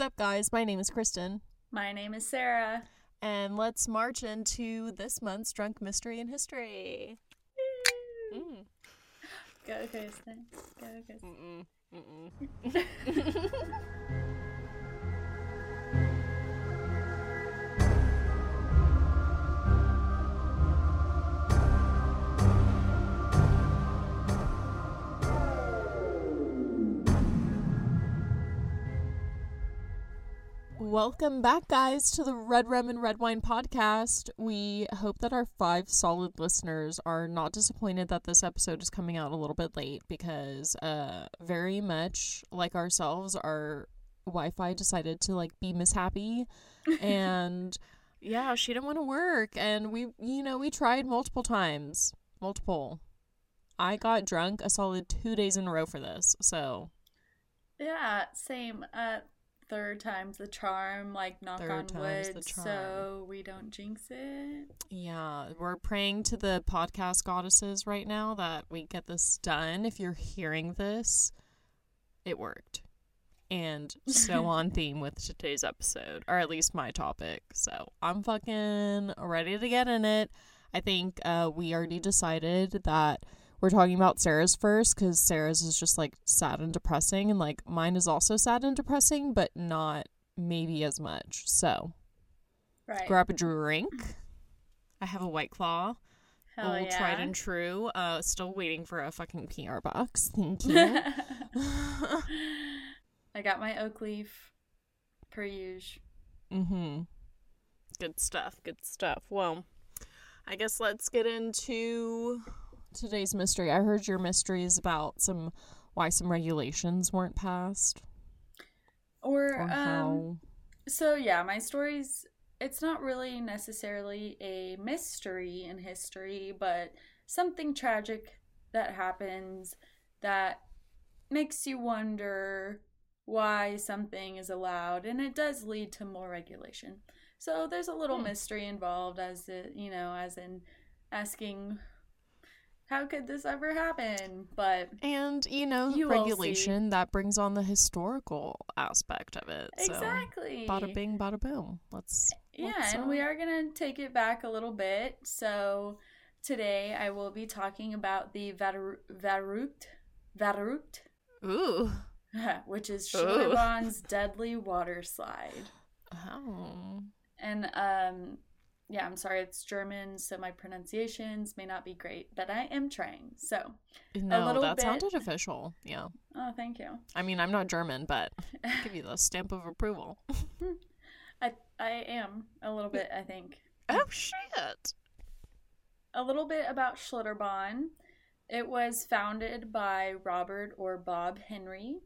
up, guys? My name is Kristen, My name is Sarah. and let's march into this month's Drunk Mystery and History. Mm. Go, Kristen. Go, Kristen. Mm-mm. Mm-mm. Welcome back, guys, to the Red Rum and Red Wine podcast. We hope that our five solid listeners are not disappointed that this episode is coming out a little bit late because, uh, very much like ourselves, our Wi-Fi decided to like be mishappy, and yeah, she didn't want to work, and we, you know, we tried multiple times, multiple. I got drunk a solid two days in a row for this, so Yeah, same. Uh, third time's the charm. Like knock Third on time's the wood, charm. so we don't jinx it. Yeah, we're praying to the podcast goddesses right now that we get this done. If you're hearing this, it worked. And so on theme with today's episode, or at least my topic. So I'm fucking ready to get in it. I think uh, we already decided that we're talking about Sarah's first because Sarah's is just like sad and depressing, and like mine is also sad and depressing, but not maybe as much. So Right. grab a drink. I have a white claw. Hell old yeah. tried and true. Uh, still waiting for a fucking PR box. Thank you. I got my oak leaf, per usual. mm-hmm. Good stuff. Good stuff. Well, I guess let's get into today's mystery. I heard your mystery is about some why some regulations weren't passed Or, or um, how. so yeah, my story's it's not really necessarily a mystery in history, but something tragic that happens that makes you wonder why something is allowed and it does lead to more regulation. So there's a little Hmm. mystery involved as it, you know, as in asking how could this ever happen? But And you know, You regulation that brings on the historical aspect of it. So, exactly. bada bing, bada boom. Let's Yeah, Let's, and uh, we are going to take it back a little bit. So today I will be talking about the Varu- Varukt, Varukt, ooh. which is Ooh. Deadly water slide. Oh. And um yeah, I'm sorry it's German, so my pronunciations may not be great, but I am trying. So, No, little that bit- sounded official. Yeah. oh, thank you. I mean, I'm not German, but I'll give you the stamp of approval. I I am a little bit, I think. oh shit. a little bit about Schlitterbahn. It was founded by Robert or Bob Henry,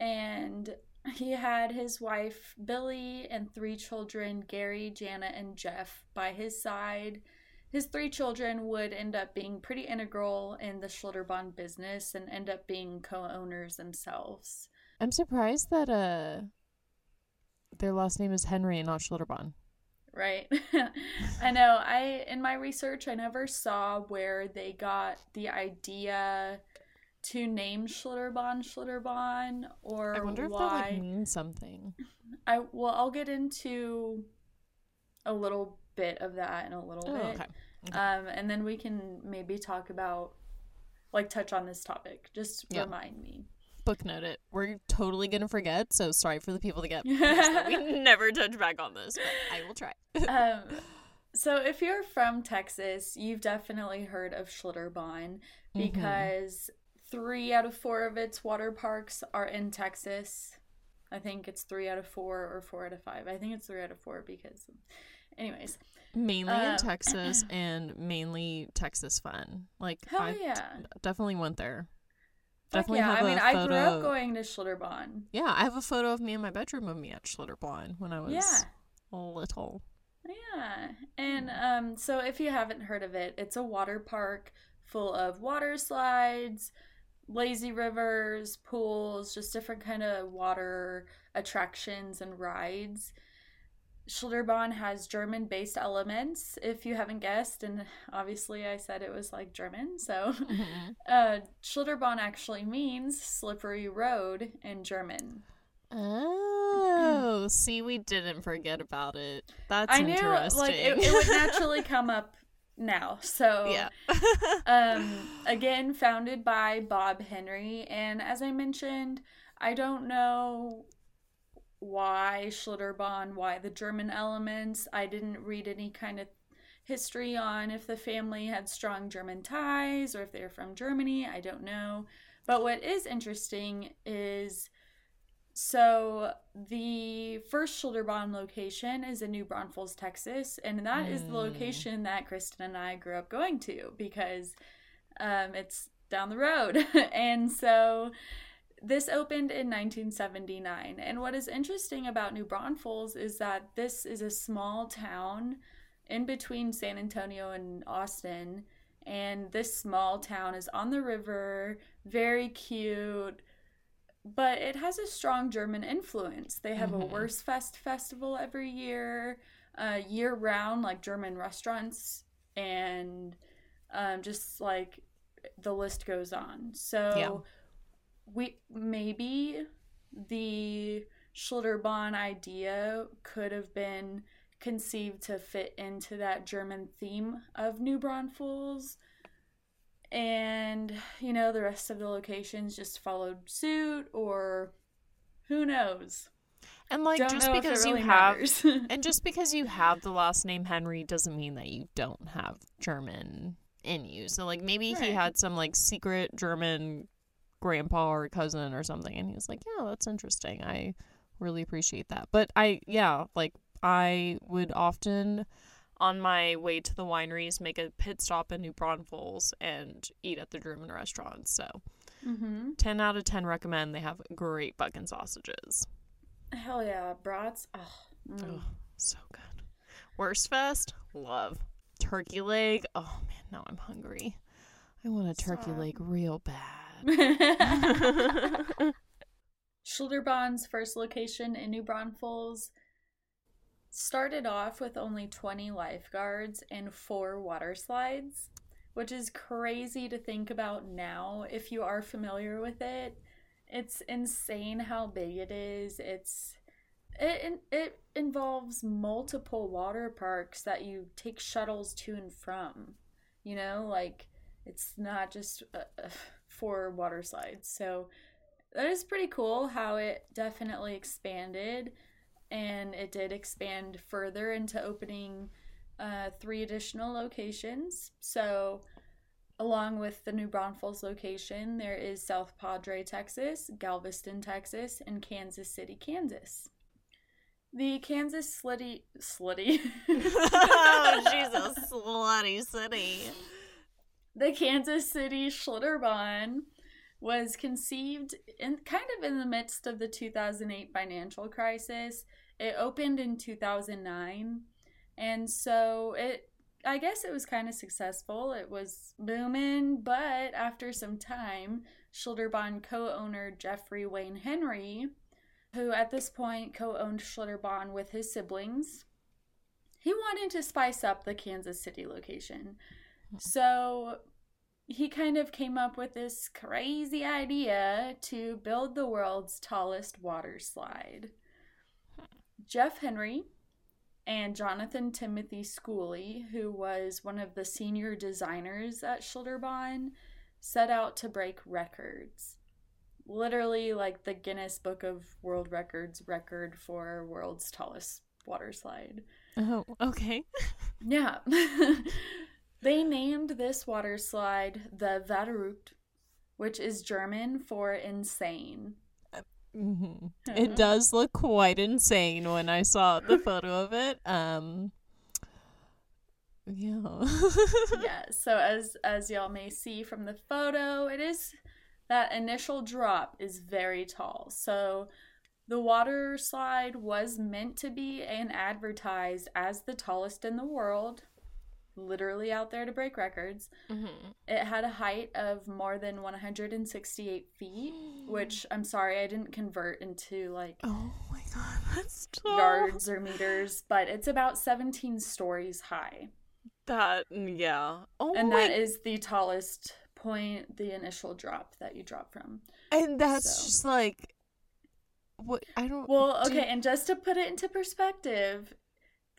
and he had his wife Billy and three children, Gary, Janet, and Jeff, by his side. His three children would end up being pretty integral in the Schlitterbahn business and end up being co-owners themselves. I'm surprised that uh their last name is Henry and not Schlitterbahn. Right. I know. I in my research I never saw where they got the idea to name Schlitterbahn Schlitterbahn or I wonder if that like means something. I well I'll get into a little bit of that in a little Oh, bit. okay. Okay. Um and then we can maybe talk about like touch on this topic. Just Yeah. remind me. Book note it. We're totally gonna forget, so sorry for the people that get that we never touch back on this, but I will try. um, so if you're from Texas, you've definitely heard of Schlitterbahn Mm-hmm. because three out of four of its water parks are in Texas. I think it's three out of four or four out of five. I think it's three out of four because, anyways, mainly Uh, in Texas and mainly Texas fun. Like hell I yeah, definitely went there. Definitely yeah. have I mean, I grew up going to Schlitterbahn. Yeah, I have a photo of me in my bedroom of me at Schlitterbahn when I was Yeah. little. Yeah. And um so if you haven't heard of it, it's a water park full of water slides, lazy rivers, pools, just different kind of water attractions and rides. Schlitterbahn has German based elements, if you haven't guessed, and obviously I said it was like German, so Mhm. uh Schlitterbahn actually means slippery road in German. Oh. see, we didn't forget about it. That's I knew interesting. like it, it would naturally come up now. So yeah. um again founded by Bob Henry and as I mentioned, I don't know why Schlitterbahn, why the German elements. I didn't read any kind of history on if the family had strong German ties or if they're from Germany. I don't know. But what is interesting is so the first Schlitterbahn location is in New Braunfels, Texas, and that is the Mm. location that Kristen and I grew up going to because um, it's down the road. and so this opened in 1979. And what is interesting about New Braunfels is that this is a small town in between San Antonio and Austin. And this small town is on the river, very cute, but it has a strong German influence. They have a Mhm. Wurstfest festival every year, uh, year round, like German restaurants, and um, just like the list goes on. So Yeah. we maybe the Schlitterbahn idea could have been conceived to fit into that German theme of New Braunfels. And, you know, the rest of the locations just followed suit, or who knows? and like Don't just because really you have and just because you have the last name Henry doesn't mean that you don't have German in you. So like maybe he had some like secret German grandpa or cousin or something and he was like, "Yeah, that's interesting. I really appreciate that." But I yeah, like I would often on my way to the wineries make a pit stop in New Braunfels and eat at the German restaurant. So mm-hmm. 10 out of 10 recommend. They have great bucking sausages. Hell yeah, brats. Oh, mm. Oh, so good. Wurstfest, love. Turkey leg. Oh man, now I'm hungry. I want a turkey Stop. leg real bad. Schlitterbahn's first location in New Braunfels started off with only 20 lifeguards and four water slides, which is crazy to think about now if you are familiar with it. It's insane how big it is. It's it it involves multiple water parks that you take shuttles to and from. You know, like it's not just uh, uh, four water slides. So that is pretty cool how it definitely expanded and it did expand further into opening uh, three additional locations so along with the new braunfels location there is south padre texas galveston texas and kansas city kansas the kansas slitty slitty oh, she's a slutty city. the Kansas City Schlitterbahn was conceived in kind of in the midst of the 2008 financial crisis. It opened in 2009, and so it I guess it was kind of successful. It was booming, but after some time, Schlitterbahn co-owner Jeffrey Wayne Henry, who at this point co-owned Schlitterbahn with his siblings, he wanted to spice up the Kansas City location. So he kind of came up with this crazy idea to build the world's tallest water slide. Jeff Henry and Jonathan Timothy Schooley, who was one of the senior designers at Schlitterbahn, set out to break records. Literally, like the Guinness Book of World Records record for world's tallest water slide. Oh, okay. Yeah. they named this water slide the Verrückt, which is German for insane. Hmm It does look quite insane when I saw the photo of it. Um, yeah. yeah, so as as y'all may see from the photo, it is that initial drop is very tall. So the water slide was meant to be and advertised as the tallest in the world, literally out there to break records. hmm It had a height of more than 168 feet, which I'm sorry I didn't convert into like Oh my god, that's yards or meters, but it's about 17 stories high. That yeah. Oh and my that is the tallest point, the initial drop that you drop from. And that's So. just like what I don't. Well, do- okay, and just to put it into perspective,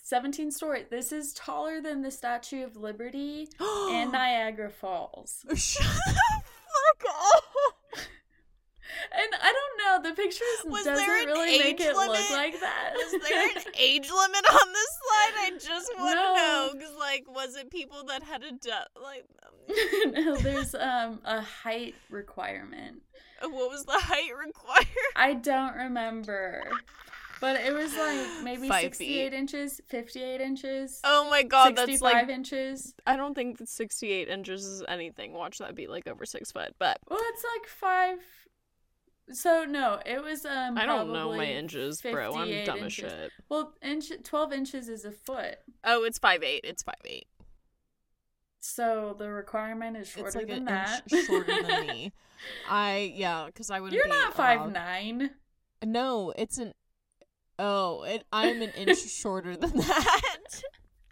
17 story. This is taller than the Statue of Liberty and Niagara Falls. Shut the fuck up. And I don't know, the pictures Was doesn't there really make it limit? look like that. Was there an age limit on this slide? I just want to No. know because, like, was it people that had a du- like? um, no, there's um a height requirement. What was the height required? I don't remember. But it was like maybe Five 68 feet. inches, 58 inches, Oh my god, 65 that's like inches. I don't think that 68 inches is anything. Watch that be like over six foot, but Well, it's like five. So no, it was um. I don't know my inches, bro. I'm 58 dumb as shit. Well, inch twelve inches is a foot, Oh, it's five eight. It's five eight. so the requirement is It's shorter like than an that. inch shorter than me. I yeah, because I wouldn't. You're be not five allowed- nine. No, it's an. Oh, it, I'm an inch shorter than that.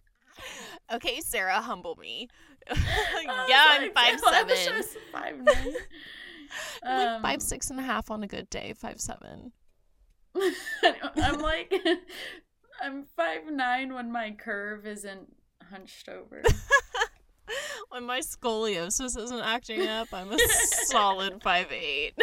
okay, Sarah, humble me. yeah, I'm five seven. Five nine. like Um, five six and a half on a good day. Five seven. I'm like, I'm five nine when my curve isn't hunched over. when my scoliosis isn't acting up, I'm a solid five eight.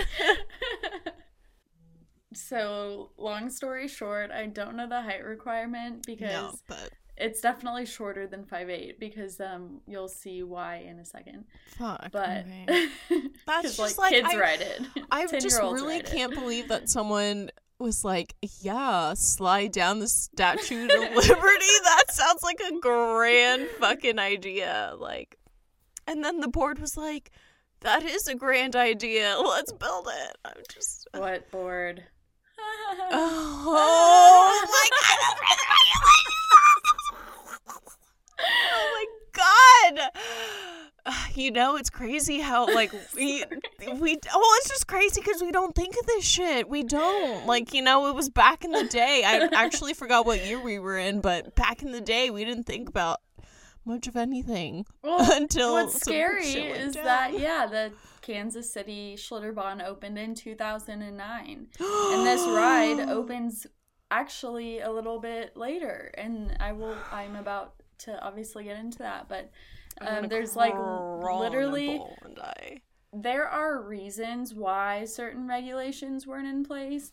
So, long story short, I don't know the height requirement because No, but it's definitely shorter than five eight because um you'll see why in a second. fuck. But okay. That's just like, like, kids I- write it. I just really can't believe that someone was like, yeah, slide down the Statue of Liberty. that sounds like a grand fucking idea. Like, and then the board was like, that is a grand idea. Let's build it. I'm just, What board? Oh my god. oh my god. You know, it's crazy how like we we oh, it's just crazy because we don't think of this shit. We don't like you know it was back in the day. I actually forgot what year we were in, but back in the day we didn't think about much of anything Well, until what's scary is down. that yeah, the Kansas City Schlitterbahn opened in 2009, and this ride opens actually a little bit later, and I will. I'm about to obviously get into that, but um, there's like crawl in a literally there are reasons why certain regulations weren't in place,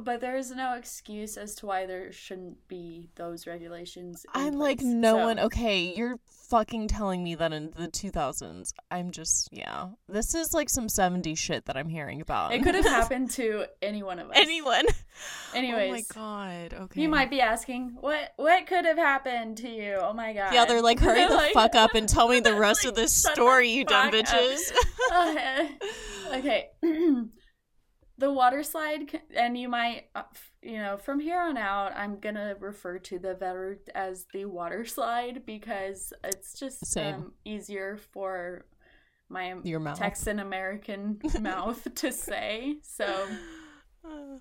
but there is no excuse as to why there shouldn't be those regulations. in I'm like no So- one. Okay, you're fucking telling me that in the 2000s. I'm just yeah. This is like some 70s shit that I'm hearing about. It could have happened to any one of us. Anyone. Anyways, Oh my god. Okay. you might be asking, what what could have happened to you? Oh my god. Yeah, they're like, hurry the Like- fuck up and tell me the rest Like, of this story, you dumb bitches. Okay. the water slide, and you might, uh, you know, from here on out, I'm gonna refer to the Vetter as the water slide because it's just um, easier for my Your mouth. Texan American mouth to say. So.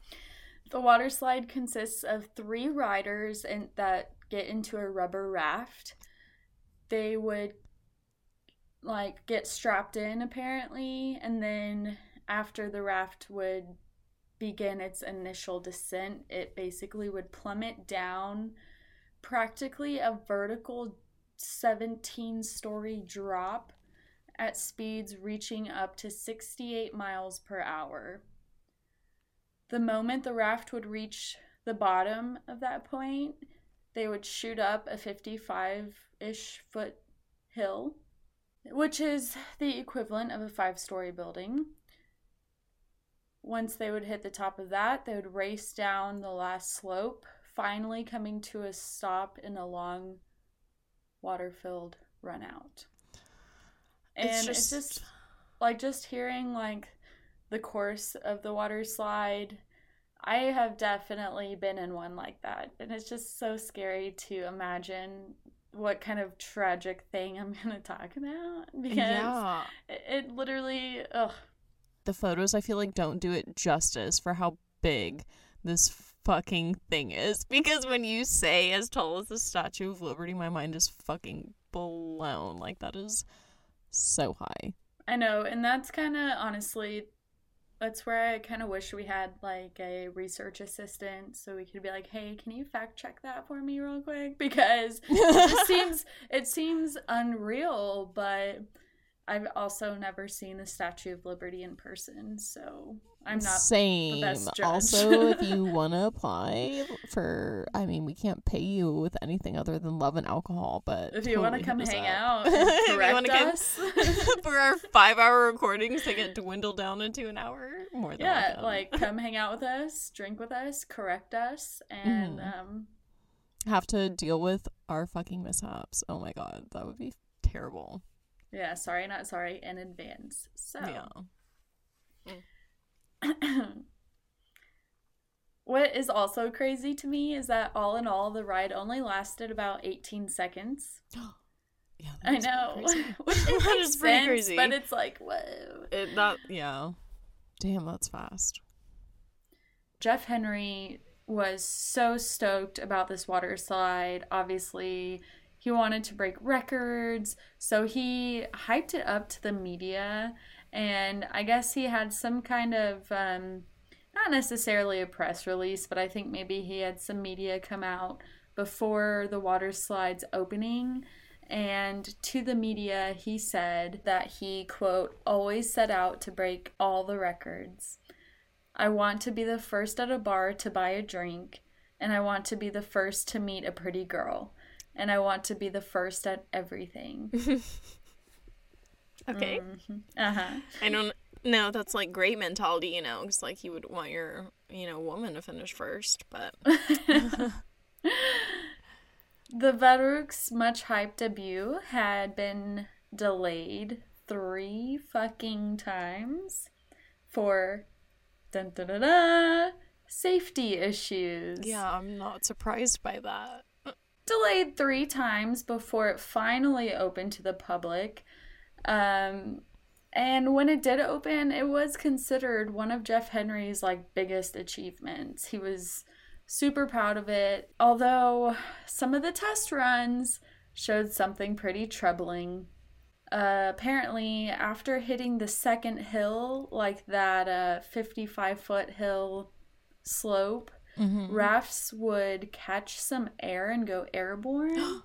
The water slide consists of three riders and that get into a rubber raft. They would like get strapped in apparently, and then after the raft would begin its initial descent, it basically would plummet down practically a vertical 17 story drop at speeds reaching up to 68 miles per hour. The moment the raft would reach the bottom of that point, they would shoot up a 55 ish foot hill, which is the equivalent of a five story building. Once they would hit the top of that, they would race down the last slope, finally coming to a stop in a long water filled run out. And It's it's just- just like just hearing like the course of the water slide. I have definitely been in one like that, and it's just so scary to imagine what kind of tragic thing I'm gonna talk about because yeah. it, it literally, ugh, The photos I feel like don't do it justice for how big this fucking thing is because when you say as tall as the Statue of Liberty, my mind is fucking blown. Like that is so high. I know, and that's kind of honestly That's where I kind of wish we had like a research assistant so we could be like, "Hey, can you fact check that for me real quick?" Because it seems it seems unreal, but I've also never seen the Statue of Liberty in person, so I'm not Same. also, if you want to apply for, I mean, we can't pay you with anything other than love and alcohol, but If you want to come hang out correct us, for our five-hour recordings, they get dwindled down into an hour. More than yeah, like come hang out with us, drink with us, correct us, and Mhm. um, have to deal with our fucking mishaps. Oh my god, that would be terrible. Yeah, sorry, not sorry, in advance. So. Yeah. what is also crazy to me is that all in all, the ride only lasted about 18 seconds. Yeah, I know, which is pretty crazy. but it's like, whoa. It, that yeah. Damn, that's fast. Jeff Henry was so stoked about this water slide. Obviously, he wanted to break records, so he hyped it up to the media. And I guess he had some kind of, um, not necessarily a press release, but I think maybe he had some media come out before the water slide's opening. And to the media, he said that he, quote, always set out to break all the records. I want to be the first at a bar to buy a drink, and I want to be the first to meet a pretty girl, and I want to be the first at everything. Okay. Uh huh. I don't know. That's like great mentality, you know, because like you would want your, you know, woman to finish first, but The Verrückt's much hyped debut had been delayed three fucking times for dun, dun, dun, dun, safety issues. yeah, I'm not surprised by that. Delayed three times before it finally opened to the public. Um, and when it did open, it was considered one of Jeff Henry's like biggest achievements. He was super proud of it. Although some of the test runs showed something pretty troubling. Uh, apparently, after hitting the second hill, like that uh, 55 foot hill slope, Mm-hmm. rafts would catch some air and go airborne.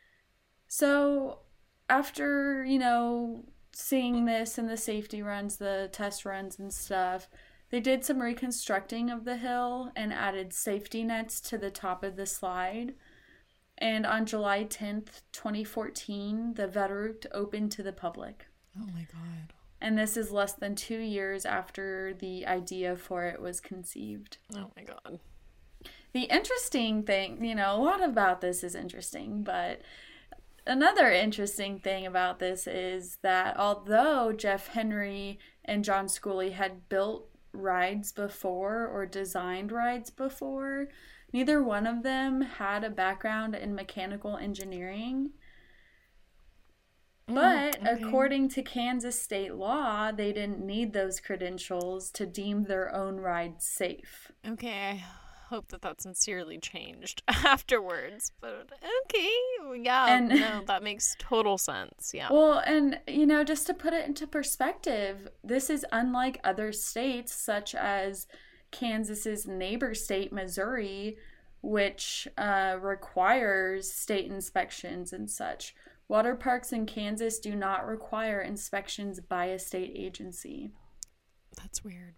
so, after, you know, seeing this and the safety runs, the test runs, and stuff, they did some reconstructing of the hill and added safety nets to the top of the slide. And on July 10th, 2014, the Verrückt opened to the public. Oh my god. And this is less than two years after the idea for it was conceived. Oh my god. The interesting thing, you know, a lot about this is interesting, but another interesting thing about this is that although Jeff Henry and John Schooley had built rides before or designed rides before, neither one of them had a background in mechanical engineering. But okay. according to Kansas state law, they didn't need those credentials to deem their own ride safe. Okay, I hope that that sincerely changed afterwards, but okay, yeah, And- no, that makes total sense. Yeah. Well, and you know, just to put it into perspective, this is unlike other states such as Kansas's neighbor state, Missouri, which uh, requires state inspections and such. Water parks in Kansas do not require inspections by a state agency. That's weird.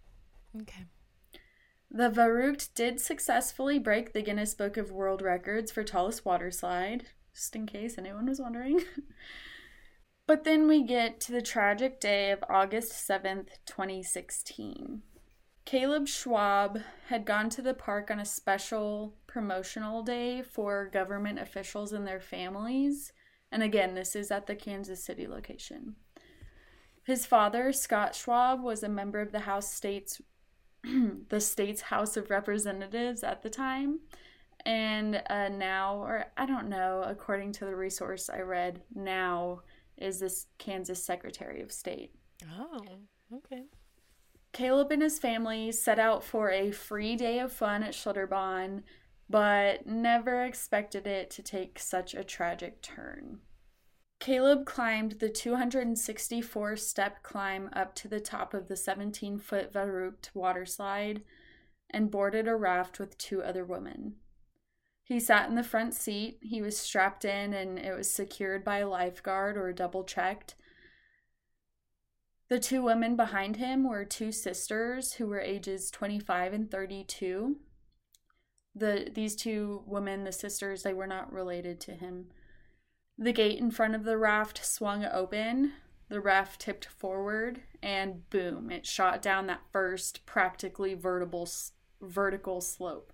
Okay. The Verrückt did successfully break the Guinness Book of World Records for tallest water slide, just in case anyone was wondering. but then we get to the tragic day of August 7th, 2016. Caleb Schwab had gone to the park on a special promotional day for government officials and their families. And again, this is at the Kansas City location. His father, Scott Schwab, was a member of the House States the state's House of Representatives at the time. And uh, now, or I don't know, according to the resource I read, now is this Kansas Secretary of State. Oh, okay. Caleb and his family set out for a free day of fun at Schlitterbahn, but never expected it to take such a tragic turn. Caleb climbed the 264 step climb up to the top of the 17 foot Verrückt water slide and boarded a raft with two other women. He sat in the front seat. He was strapped in and it was secured by a lifeguard or double checked. The two women behind him were two sisters who were ages 25 and 32. The these two women, the sisters, they were not related to him. The gate in front of the raft swung open. The raft tipped forward and boom, it shot down that first practically vertical vertical slope.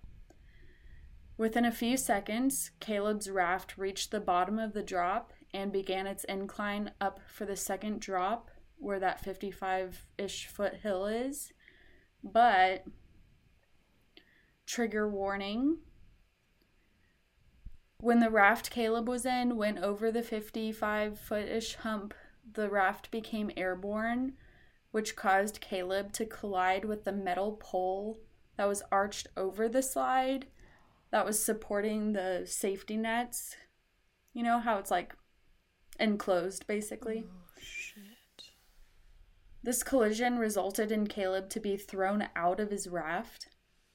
Within a few seconds, Caleb's raft reached the bottom of the drop and began its incline up for the second drop where that 55 ish foot hill is. But, trigger warning when the raft Caleb was in went over the 55 foot ish hump, the raft became airborne, which caused Caleb to collide with the metal pole that was arched over the slide that was supporting the safety nets. You know how it's like enclosed basically? Oh, shit. This collision resulted in Caleb to be thrown out of his raft.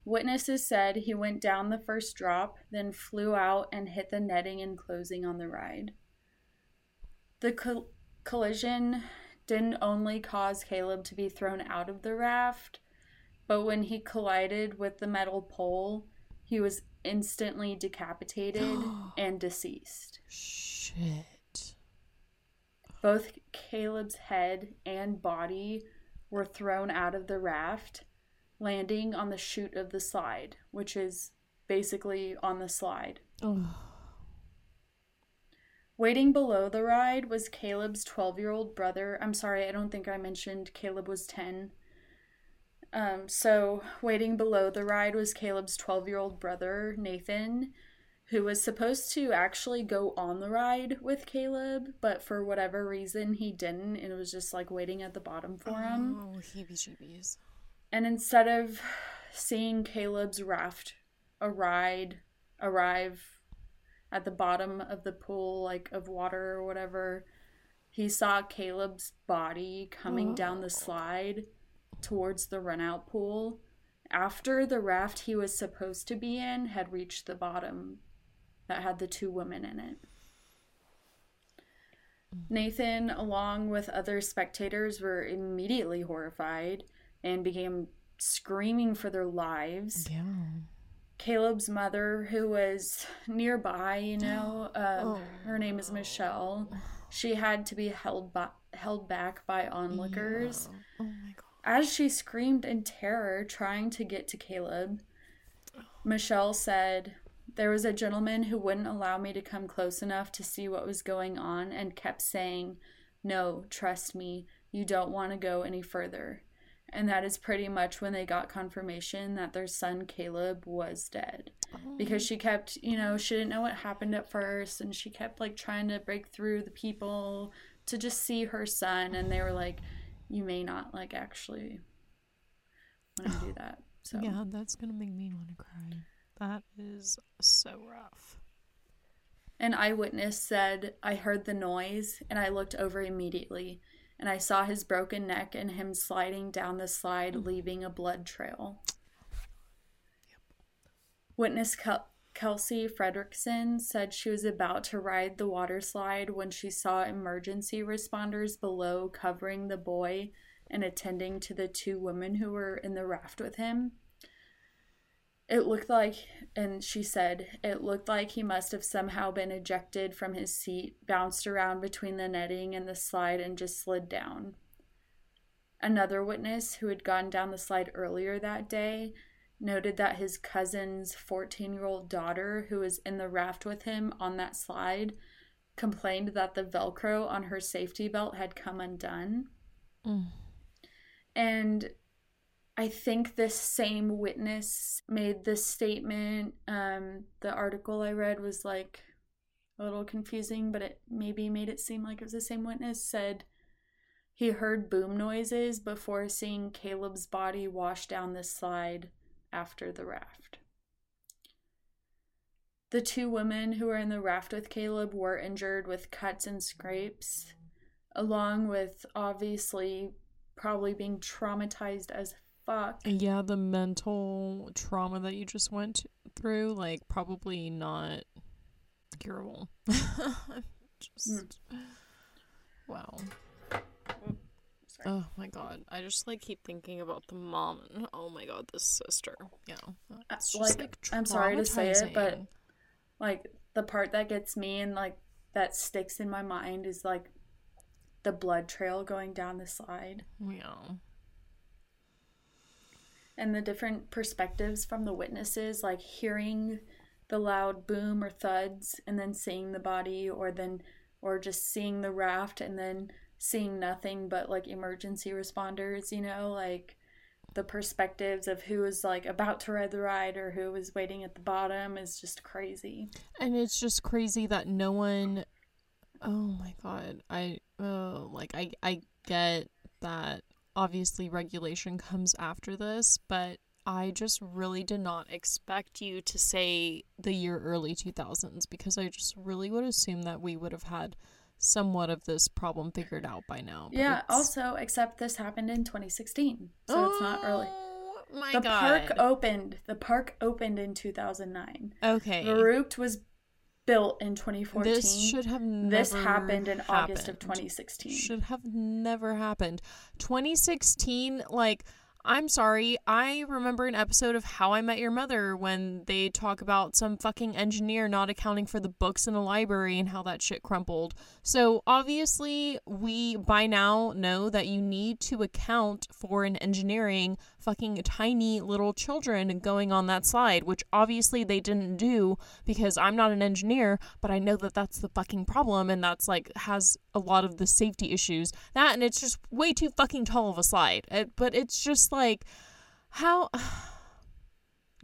Witnesses said he went down the first drop, then flew out and hit the netting enclosing on the ride. The col- collision didn't only cause Caleb to be thrown out of the raft, but when he collided with the metal pole, he was instantly decapitated and deceased. Shit. Both Caleb's head and body were thrown out of the raft, landing on the chute of the slide, which is basically on the slide. Oh. Waiting below the ride was Caleb's 12 year old brother. I'm sorry, I don't think I mentioned Caleb was 10. Um, so, waiting below the ride was Caleb's 12 year old brother, Nathan, who was supposed to actually go on the ride with Caleb, but for whatever reason he didn't. It was just like waiting at the bottom for him. Oh, heebie jeebies. And instead of seeing Caleb's raft arrive, arrive at the bottom of the pool, like of water or whatever, he saw Caleb's body coming oh. down the slide towards the runout pool after the raft he was supposed to be in had reached the bottom that had the two women in it. Hmm. Nathan, along with other spectators, were immediately horrified and began screaming for their lives. Yeah. Caleb's mother, who was nearby, you know, um, Oh. her name is Michelle. She had to be held by, held back by onlookers. Yeah. Oh my god. As she screamed in terror, trying to get to Caleb, Michelle said, There was a gentleman who wouldn't allow me to come close enough to see what was going on and kept saying, No, trust me, you don't want to go any further. And that is pretty much when they got confirmation that their son Caleb was dead. Because oh. she kept, you know, she didn't know what happened at first and she kept like trying to break through the people to just see her son. And they were like, you may not like actually want to do that. So Yeah, that's gonna make me want to cry. That is so rough. an eyewitness said, I heard the noise and I looked over immediately and I saw his broken neck and him sliding down the slide, mm-hmm. leaving a blood trail. Witness Kel- Kelsey Fredrickson said she was about to ride the water slide when she saw emergency responders below covering the boy and attending to the two women who were in the raft with him. It looked like, and she said, it looked like he must have somehow been ejected from his seat, bounced around between the netting and the slide, and just slid down. Another witness who had gone down the slide earlier that day noted that his cousin's 14 year old daughter, who was in the raft with him on that slide, complained that the Velcro on her safety belt had come undone. Mm. And I think this same witness made this statement. Um, the article I read was like a little confusing, but it maybe made it seem like it was the same witness. Said he heard boom noises before seeing Caleb's body wash down the slide after the raft. the two women who were in the raft with Caleb were injured with cuts and scrapes, along with obviously probably being traumatized as fuck. Yeah, the mental trauma that you just went through, like, probably not curable. just. Hmm. Wow. Oh my god. I just like keep thinking about the mom and oh my god, this sister. Yeah. Uh, it's just, like, I'm sorry to say it, but like the part that gets me and like that sticks in my mind is like the blood trail going down the slide Yeah. And the different perspectives from the witnesses like hearing the loud boom or thuds and then seeing the body or then or just seeing the raft and then seeing nothing but like emergency responders you know like the perspectives of who was like about to ride the ride or who was waiting at the bottom is just crazy And it's just crazy that no one Oh my god. I oh like I I get that obviously regulation comes after this, but I just really did not expect you to say the year early 2000s because I just really would assume that we would have had somewhat of this problem figured out by now. yeah it's- also except this happened in 2016 so it's not oh early Oh my the god. park opened the park opened in 2009 okay. the route was built in 2014 This should have never this happened in august of 2016 should have never happened. 2016, like, I'm sorry, I remember an episode of How I Met Your Mother when they talk about some fucking engineer not accounting for the books in a library and how that shit crumpled. So, obviously, we by now know that you need to account for an engineering fucking tiny little children going on that slide, which obviously they didn't do because I'm not an engineer, but I know that that's the fucking problem and that's like has a lot of the safety issues. That and it's just way too fucking tall of a slide. It, but it's just like how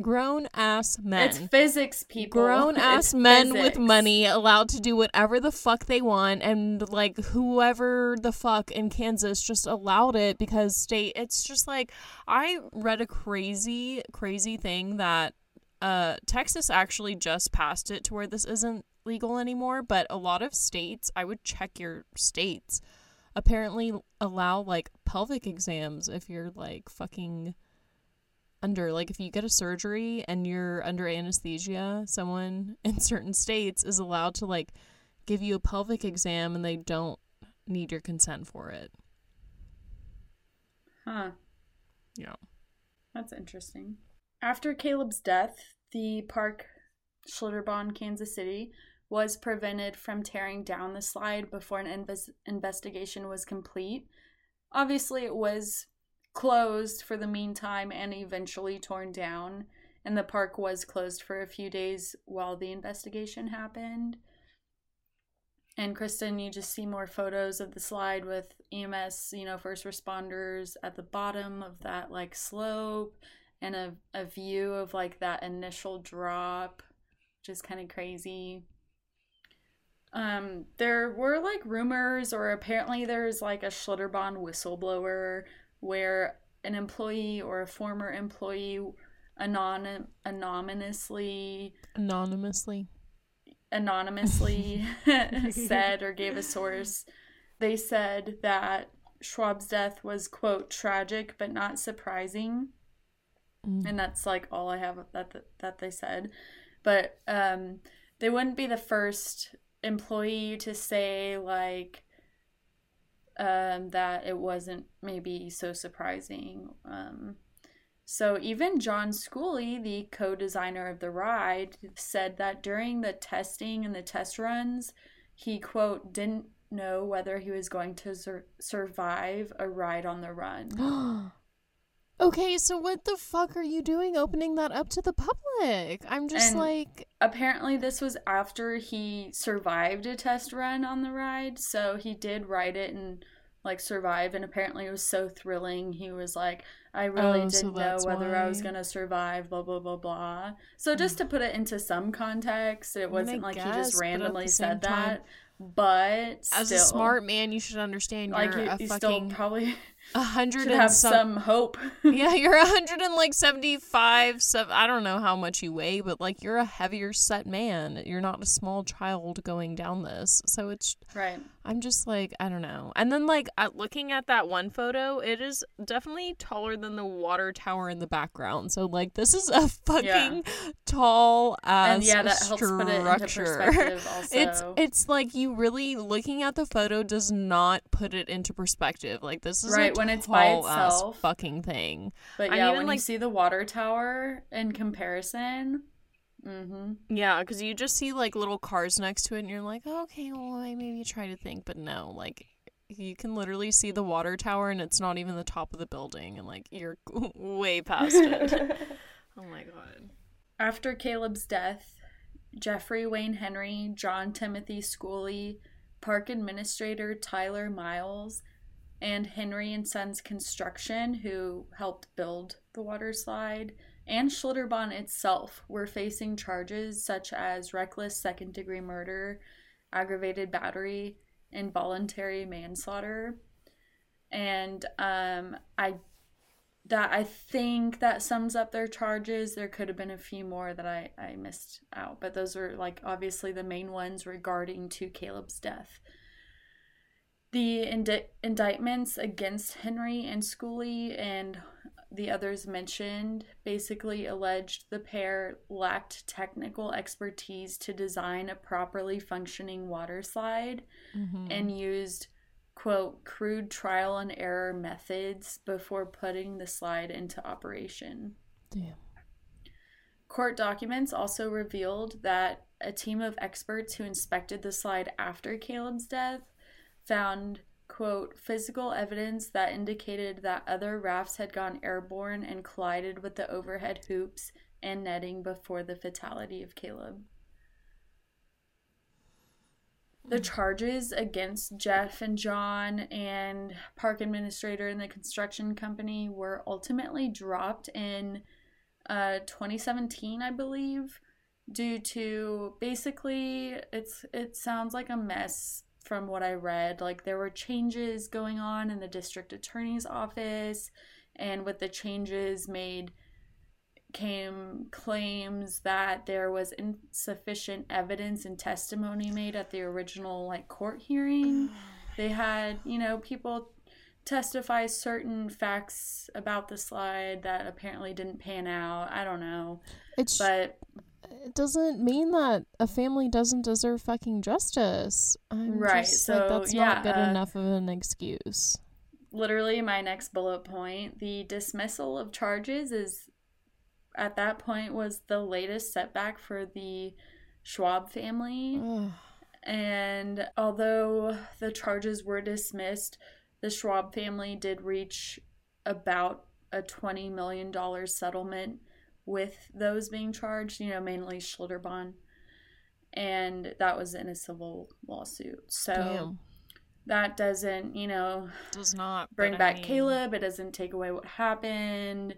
grown ass men. it's physics people. Grown ass men with money allowed to do whatever the fuck they want and like whoever the fuck in Kansas just allowed it because state it's just like I read a crazy crazy thing that uh Texas actually just passed it to where this isn't legal anymore but a lot of states I would check your states apparently allow like pelvic exams if you're like fucking under like if you get a surgery and you're under anesthesia someone in certain states is allowed to like give you a pelvic exam and they don't need your consent for it huh yeah That's interesting. After Caleb's death, the park Schlitterbahn, Kansas City, was prevented from tearing down the slide before an inves- investigation was complete. Obviously, it was closed for the meantime and eventually torn down, and the park was closed for a few days while the investigation happened. And Kristen, you just see more photos of the slide with EMS, you know, first responders at the bottom of that like slope and a, a view of like that initial drop, which is kind of crazy. Um, there were like rumors, or apparently there's like a Schlitterbahn whistleblower where an employee or a former employee anon- anonymously anonymously anonymously said or gave a source. They said that Schwab's death was quote tragic but not surprising, Mm. and that's like all I have that that they said. But um, they wouldn't be the first employee to say like um, that it wasn't maybe so surprising. Um, so even John Schooley, the co-designer of the ride, said that during the testing and the test runs, he quote didn't know whether he was going to sur- survive a ride on the run. okay so what the fuck are you doing opening that up to the public i'm just And- like Apparently, this was after he survived a test run on the ride, so he did ride it and like survive. And apparently, it was so thrilling. He was like, "I really Oh, didn't know that's whether I was gonna survive." Blah blah blah blah. So just mm. to put it into some context, it mean, I wasn't like he just randomly said time, that. But as still, a smart man you should understand like you, a you fucking still probably a hundred and have some, some hope. yeah, you're a hundred and like seventy five. Seven, I don't know how much you weigh, but like you're a heavier set man. You're not a small child going down this, so it's. right. I'm just like I don't know. And then, like, at looking at that one photo, it is definitely taller than the water tower in the background. So like this is a fucking tall ass And yeah, that helps structure. put it into perspective also. It's it's like you really looking at the photo does not put it into perspective. Like this is Right, a when it's by itself. fucking thing. But yeah, even, when you see the water tower in comparison, mm-hmm. Yeah, because you just See like little cars next to it, and you're like, oh, okay, well, I maybe try to think, but no, like. You can literally see the water tower, and it's not even the top of the building, and like you're way past it. oh my god. After Caleb's death, Jeffrey Wayne Henry, John Timothy Schooley, park administrator Tyler Miles, and Henry and Sons Construction, who helped build the water slide, and Schlitterbahn itself were facing charges such as reckless second degree murder, aggravated battery, and voluntary manslaughter. And um, I that I think that sums up their charges. There could have been a few more that I, I missed out, but those are like obviously the main ones regarding to Caleb's death. The indi- indictments against Henry and Schooley and the others mentioned basically alleged the pair lacked technical expertise to design a properly functioning water slide mm-hmm. and used quote crude trial and error methods before putting the slide into operation. Damn. Court documents also revealed that a team of experts who inspected the slide after Caleb's death found quote physical evidence that indicated that other rafts had gone airborne and collided with the overhead hoops and netting before the fatality of Caleb. The charges against Jeff and John and park administrator and the construction company were ultimately dropped in uh, 2017, I believe, due to basically it's it sounds like a mess from what I read. Like there were changes going on in the district attorney's office, and with the changes made came claims that there was insufficient evidence and testimony made at the original like court hearing. Oh they had, you know, people testify certain facts about the slide that apparently didn't pan out. I don't know. It's But it doesn't mean that a family doesn't deserve fucking justice. I'm Right, just so, like that's yeah, not good uh, enough of an excuse. literally my next bullet point, the dismissal of charges is at that point was the latest setback for the Schwab family. And although the charges were dismissed, the Schwab family did reach about a $20 million settlement with those being charged, you know, mainly Schlitterbahn. And that was in a civil lawsuit. So Damn. that doesn't, you know, Does not bring but I back mean, Caleb. It doesn't take away what happened.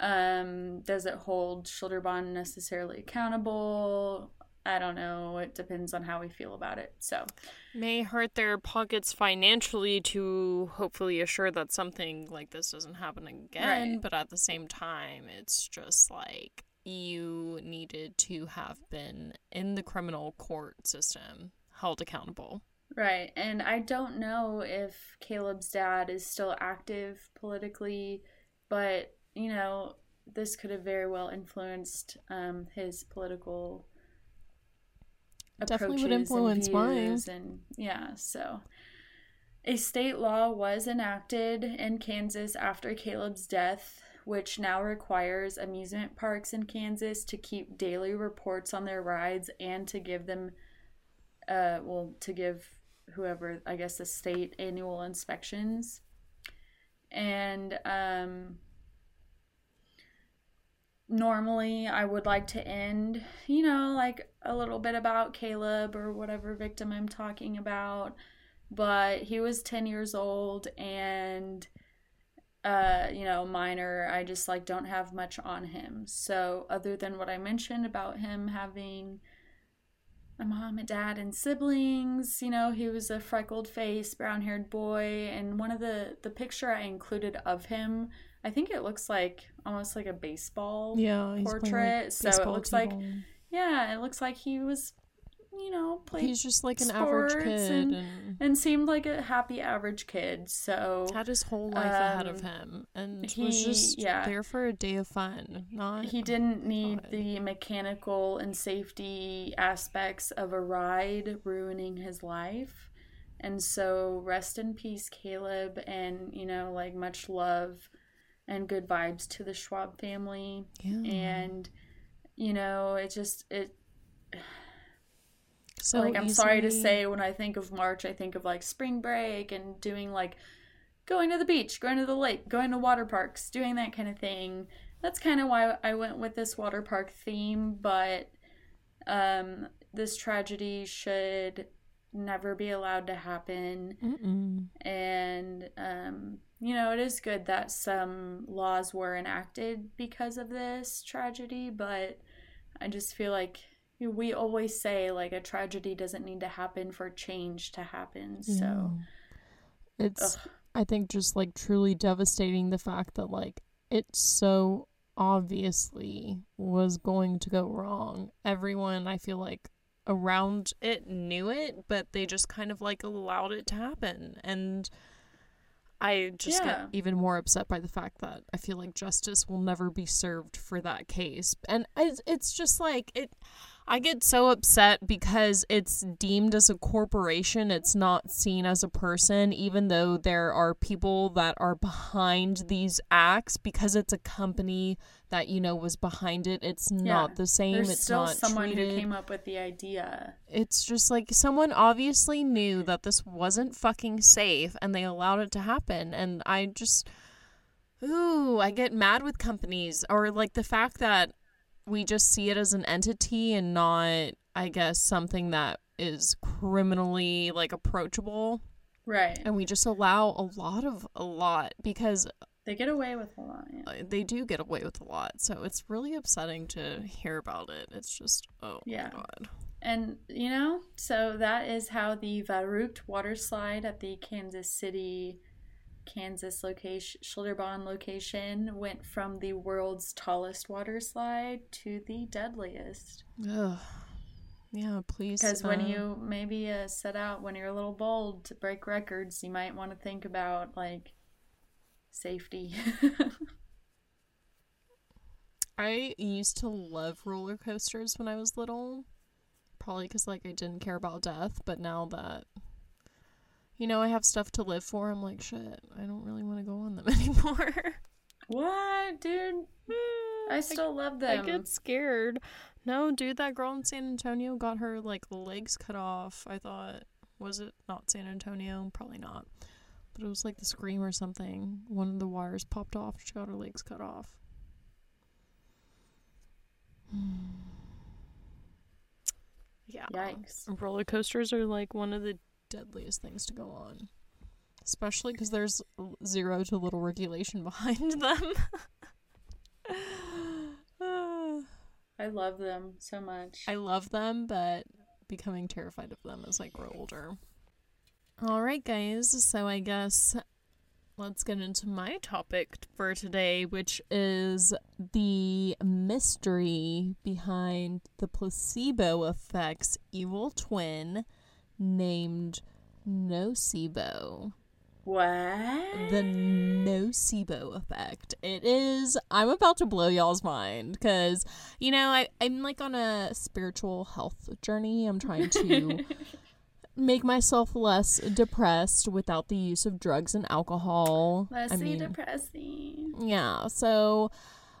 Um, does it hold Schlitterbahn necessarily accountable? I don't know. It depends on how we feel about it. So, may hurt their pockets financially to hopefully assure that something like this doesn't happen again. Right. But at the same time, it's just like You needed to have been in the criminal court system held accountable. right. And I don't know if Caleb's dad is still active politically, but, you know, this could have very well influenced um, his political Definitely would approaches influence mine. and yeah so a state law was enacted in kansas after caleb's death which now requires amusement parks in kansas to keep daily reports on their rides and to give them uh well to give whoever i guess the state annual inspections and um normally I would like to end, you know, like a little bit about Caleb or whatever victim I'm talking about. But he was 10 years old and, uh, you know, minor. I just like don't have much on him. So, other than what I mentioned about him having a mom, a dad, and siblings. You know, he was a freckled face, brown haired boy. And one of the, the picture I included of him, I think it looks like almost like a baseball Yeah, portrait. like, so it looks like. Yeah, it looks like he was, you know, played he's just like an average kid and- and, and seemed like a happy average kid. So had his whole life ahead of Um, him and he, was just yeah. there for a day of fun. Not he didn't need God. the mechanical and safety aspects of a ride ruining his life. And so rest in peace, Caleb, and you know, like much love and good vibes to the Schwab family. yeah. And you know, it just it so like I'm sorry to say when I think of March, I think of like spring break and doing like going to the beach, going to the lake, going to water parks, doing that kind of thing. That's kind of why I went with this water park theme, but um this tragedy should never be allowed to happen Mm-mm. and um you know it is good that some laws were enacted because of this tragedy but i just feel like we always say like a tragedy doesn't need to happen for change to happen so it's ugh. I think just like truly devastating the fact that like it so obviously was going to go wrong. Everyone I feel like around it knew it, but they just kind of like allowed it to happen. And I just Yeah. get even more upset by the fact that I feel like justice will never be served for that case. And it's, it's just like it I get so upset because it's deemed as a corporation. It's not seen as a person, even though there are people that are behind these acts because it's a company that, you know, was behind it. It's not the same. there's it's still not someone treated. who came up with the idea It's just like someone obviously knew that this wasn't fucking safe and they allowed it to happen. And I just, ooh, I get mad with companies or like the fact that we just see it as an entity and not, I guess, something that is criminally like approachable. right And we just allow a lot of, a lot because they get away with a lot yeah. uh, they do get away with a lot. So it's really upsetting to hear about it. It's just, oh Yeah. God. And you know, so that is how the Verrückt water slide at the Kansas City, Kansas location, Schlitterbahn location went from the world's tallest water slide to the deadliest. Ugh. Yeah, please. Because when uh, you maybe uh, set out when you're a little bold to break records, you might want to think about like safety. I used to love roller coasters when I was little. Probably because like I didn't care about death, but now that you know I have stuff to live for, I'm like shit. I don't really want to go on them anymore. what, dude? Hmm, I still love them. I get scared. No, dude, that girl in San Antonio got her like legs cut off. I thought was it not San Antonio? Probably not. But it was like the scream or something. One of the wires popped off. She got her legs cut off. yeah. Yikes. Roller coasters are like one of the deadliest things to go on. Especially because there's zero to little regulation behind them. I love them so much. I love them, but becoming terrified of them as I grow older. All right, guys. So I guess let's get into my topic for today, which is the mystery behind the placebo effect's evil twin named Nocebo what? the nocebo effect. It is. I'm about to blow y'all's mind because you know I I'm like on a spiritual health journey. I'm trying to make myself less depressed without the use of drugs and alcohol. Less I mean, depressing. yeah. So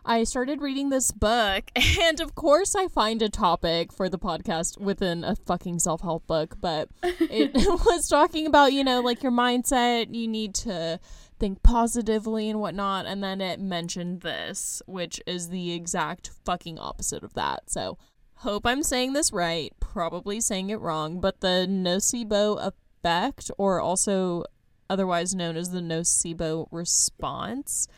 I started reading this book, and of course, I find a topic for the podcast within a fucking self help book, but it was talking about, you know, like your mindset, you need to think positively and whatnot. And then it mentioned this, which is the exact fucking opposite of that. So, hope I'm saying this right, probably saying it wrong, but the nocebo effect, or also otherwise known as the nocebo response,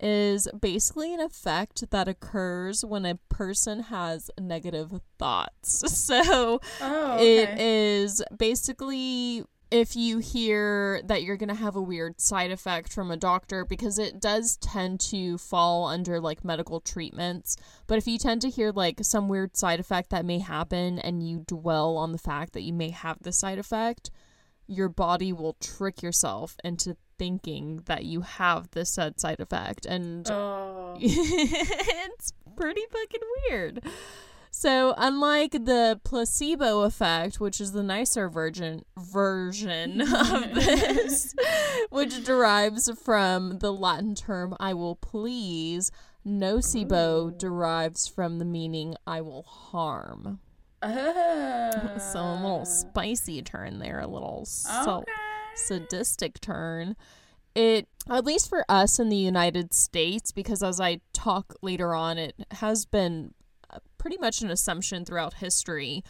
is basically an effect that occurs when a person has negative thoughts. So Oh, okay. it is basically if you hear that you're going to have a weird side effect from a doctor because it does tend to fall under like medical treatments but if you tend to hear like some weird side effect that may happen and you dwell on the fact that you may have the side effect your body will trick yourself into thinking that you have this said side effect and Oh. it's pretty fucking weird. So, unlike the placebo effect, which is the nicer version version of this, which derives from the Latin term "I will please," nocebo derives from the meaning "I will harm." Oh. So, a little spicy turn there, a little Okay. Sadistic turn. It, at least for us in the United States, because as I talk later on, it has been uh, pretty much an assumption throughout history.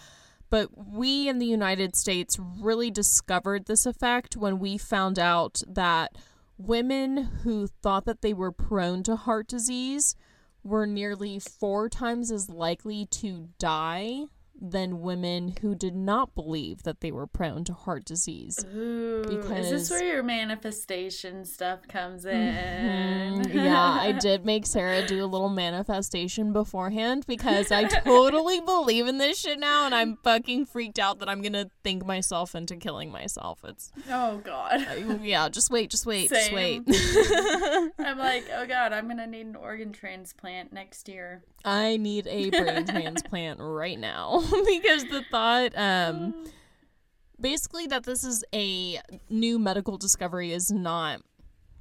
But we in the United States really discovered this effect when we found out that women who thought that they were prone to heart disease were nearly four times as likely to die than women who did not believe that they were prone to heart disease. Ooh, is this where your manifestation stuff comes in? Mm, yeah, I did make Sarah do a little manifestation beforehand because I totally believe in this shit now and I'm fucking freaked out that I'm gonna think myself into killing myself. It's Oh God. yeah, just wait, just wait, just wait. I'm like, oh God, I'm gonna need an organ transplant next year. I need a brain transplant right now because the thought um basically that this is a new medical discovery is not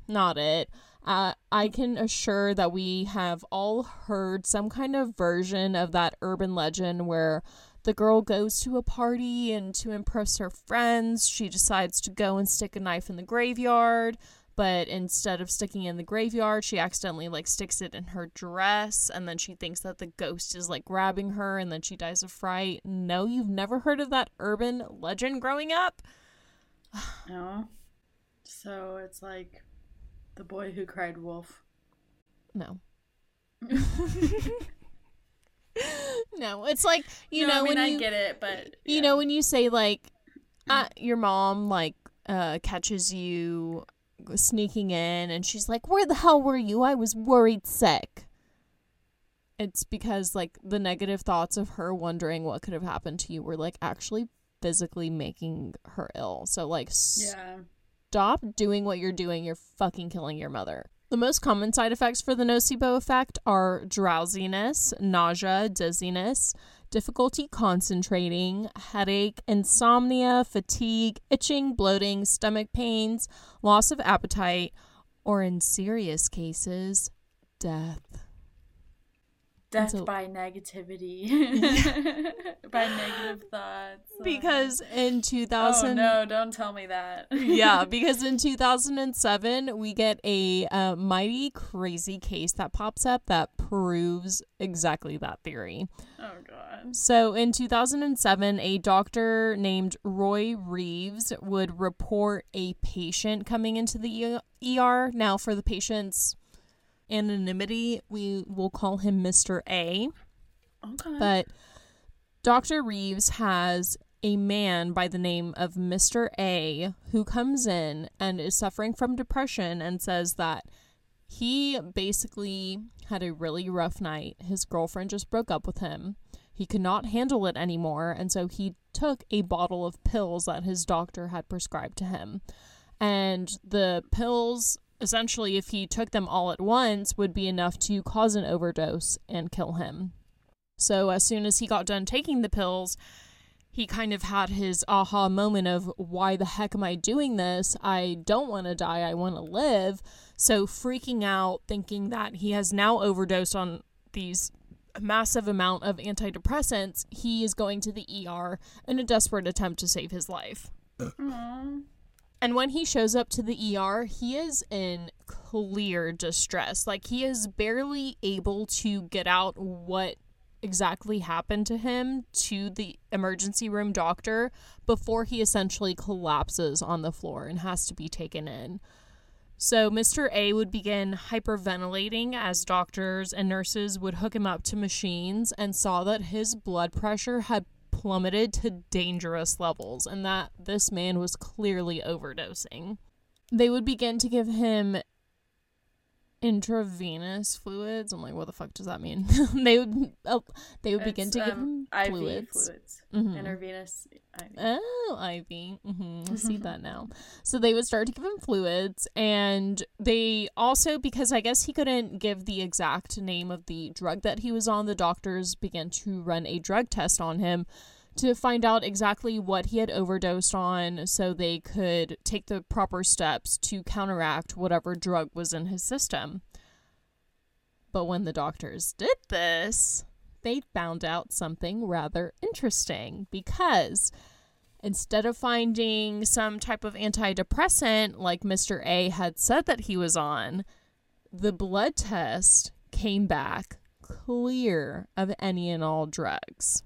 not it. Uh, I can assure that we have all heard some kind of version of that urban legend where the girl goes to a party and to impress her friends, she decides to go and stick a knife in the graveyard. But instead of sticking it in the graveyard, she accidentally like sticks it in her dress, and then she thinks that the ghost is like grabbing her, and then she dies of fright. No, you've never heard of that urban legend growing up? No. So it's like the boy who cried wolf. No. no, it's like you No, know I mean when I you get it, but you know when you say like uh, your mom like uh catches you sneaking in and she's like where the hell were you i was worried sick it's because like the negative thoughts of her wondering what could have happened to you were like actually physically making her ill so like Yeah. stop doing what you're doing. You're fucking killing your mother. The most common side effects for the nocebo effect are drowsiness, nausea, dizziness, difficulty concentrating, headache, insomnia, fatigue, itching, bloating, stomach pains, loss of appetite, or in serious cases, death. Death so- by negativity. by negative thoughts. Because in Oh 2000 no, don't tell me that. yeah, because in 2007 we get a uh, mighty crazy case that pops up that proves exactly that theory. oh god. So in 2007, a doctor named Roy Reeves would report a patient coming into the E- ER. Now, for the patient's anonymity, we will call him Mr. A. Okay. But Dr. Reeves has a man by the name of Mr. A who comes in and is suffering from depression and says that he basically had a really rough night. His girlfriend just broke up with him. He could not handle it anymore, and so he took a bottle of pills that his doctor had prescribed to him. And the pills, essentially, if he took them all at once, would be enough to cause an overdose and kill him. So as soon as he got done taking the pills, he kind of had his aha moment of why the heck am I doing this? I don't want to die. I want to live. So freaking out, thinking that he has now overdosed on these massive amount of antidepressants, he is going to the ER in a desperate attempt to save his life. Aw. And when he shows up to the ER, he is in clear distress. Like he is barely able to get out what exactly happened to him to the emergency room doctor before he essentially collapses on the floor and has to be taken in. So Mr. A would begin hyperventilating as doctors and nurses would hook him up to machines and saw that his blood pressure had plummeted to dangerous levels and that this man was clearly overdosing. They would begin to give him intravenous fluids. I'm like, what the fuck does that mean? they would oh, they would begin It's, to give um, him IV fluids. fluids. Mhm. Intravenous IV. Oh, Ivy. hmm I see that now. So they would start to give him fluids, and they also, because I guess he couldn't give the exact name of the drug that he was on, the doctors began to run a drug test on him to find out exactly what he had overdosed on so they could take the proper steps to counteract whatever drug was in his system. But when the doctors did this, they found out something rather interesting because instead of finding some type of antidepressant like Mr. A had said that he was on, the blood test came back clear of any and all drugs.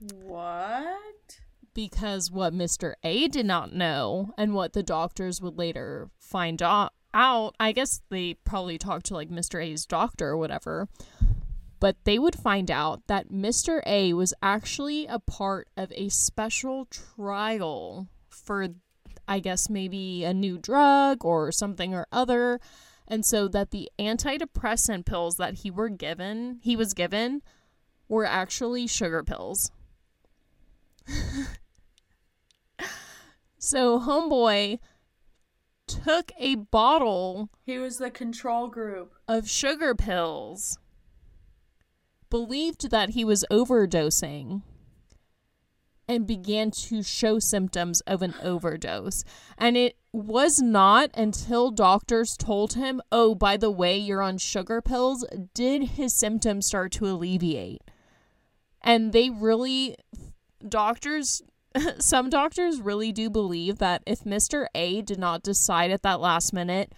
What? Because what Mr. A did not know and what the doctors would later find out, I guess they probably talked to like Mr. A's doctor or whatever, but they would find out that Mr. A was actually a part of a special trial for, I guess, maybe a new drug or something or other. And so that the antidepressant pills that he were given, he was given, were actually sugar pills. So homeboy took a bottle He was the control group. of sugar pills, believed that he was overdosing, and began to show symptoms of an overdose. And it was not until doctors told him, oh, by the way, you're on sugar pills, did his symptoms start to alleviate. And they really, doctors, some doctors really do believe that if Mr. A did not decide at that last minute,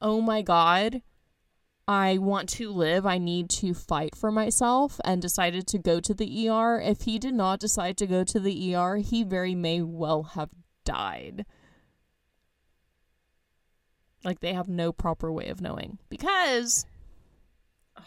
oh my God, I want to live, I need to fight for myself, and decided to go to the ER. If he did not decide to go to the ER, he very may well have died. Like, they have no proper way of knowing. Because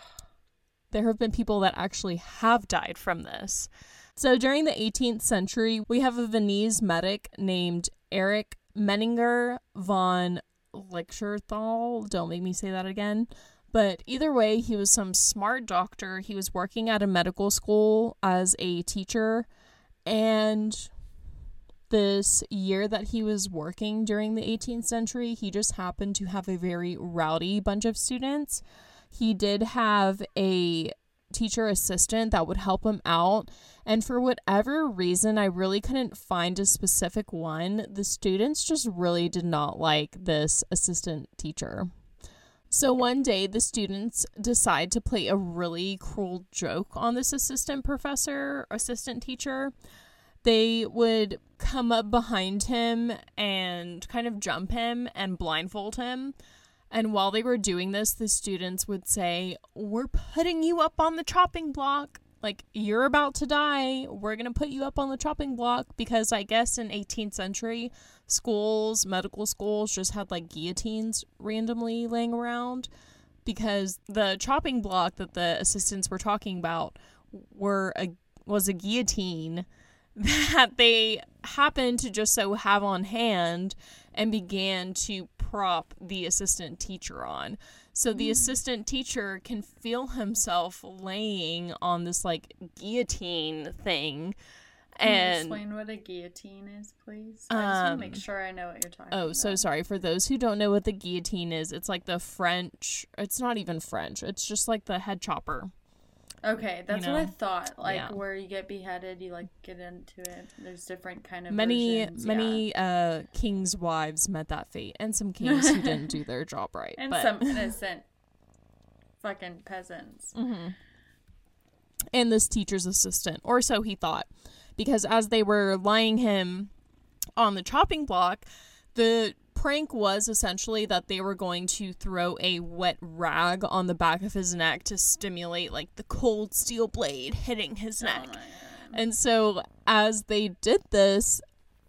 there have been people that actually have died from this. So during the 18th century, we have a Viennese medic named Erich Menninger von Lichterthal. Don't make me say that again. But either way, he was some smart doctor. He was working at a medical school as a teacher. And this year that he was working during the 18th century, he just happened to have a very rowdy bunch of students. He did have a teacher assistant that would help him out. And for whatever reason, I really couldn't find a specific one. The students just really did not like this assistant teacher. So one day, the students decide to play a really cruel joke on this assistant professor, assistant teacher. They would come up behind him and kind of jump him and blindfold him. And while they were doing this, the students would say, We're putting you up on the chopping block. Like, you're about to die. We're going to put you up on the chopping block because I guess in 18th century, schools, medical schools just had like guillotines randomly laying around because the chopping block that the assistants were talking about were a was a guillotine that they happened to just so have on hand and began to prop the assistant teacher on. So the assistant teacher can feel himself laying on this like guillotine thing. Can you And explain what a guillotine is, please? I just want to make Um, sure I know what you're talking Oh, about. so sorry for those who don't know what the guillotine is. It's like the French. It's not even French. It's just like the head chopper. Okay, that's what I thought. Like Yeah. where you get beheaded, you like get into it. There's different kind of many versions, yeah. many uh kings' wives met that fate, and some kings who didn't do their job right. and but some innocent fucking peasants. Mm. and this teacher's assistant, or so he thought, because as they were lying him on the chopping block, the prank was essentially that they were going to throw a wet rag on the back of his neck to stimulate like the cold steel blade hitting his neck. Oh. And so as they did this,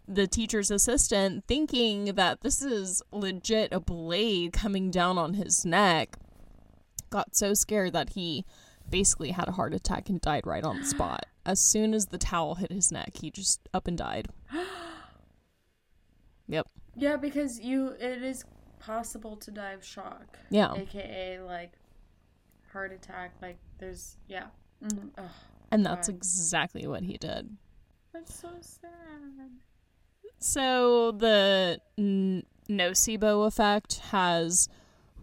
the teacher's assistant, thinking that this is legit a blade coming down on his neck, got so scared that he basically had a heart attack and died right on the spot. As soon as the towel hit his neck, he just up and died. Yep. Yeah, because you it is possible to die of shock. Yeah. AKA like heart attack. Like there's yeah. Mhm. Ugh, And that's God. exactly what he did. that's so sad. So the n- nocebo effect has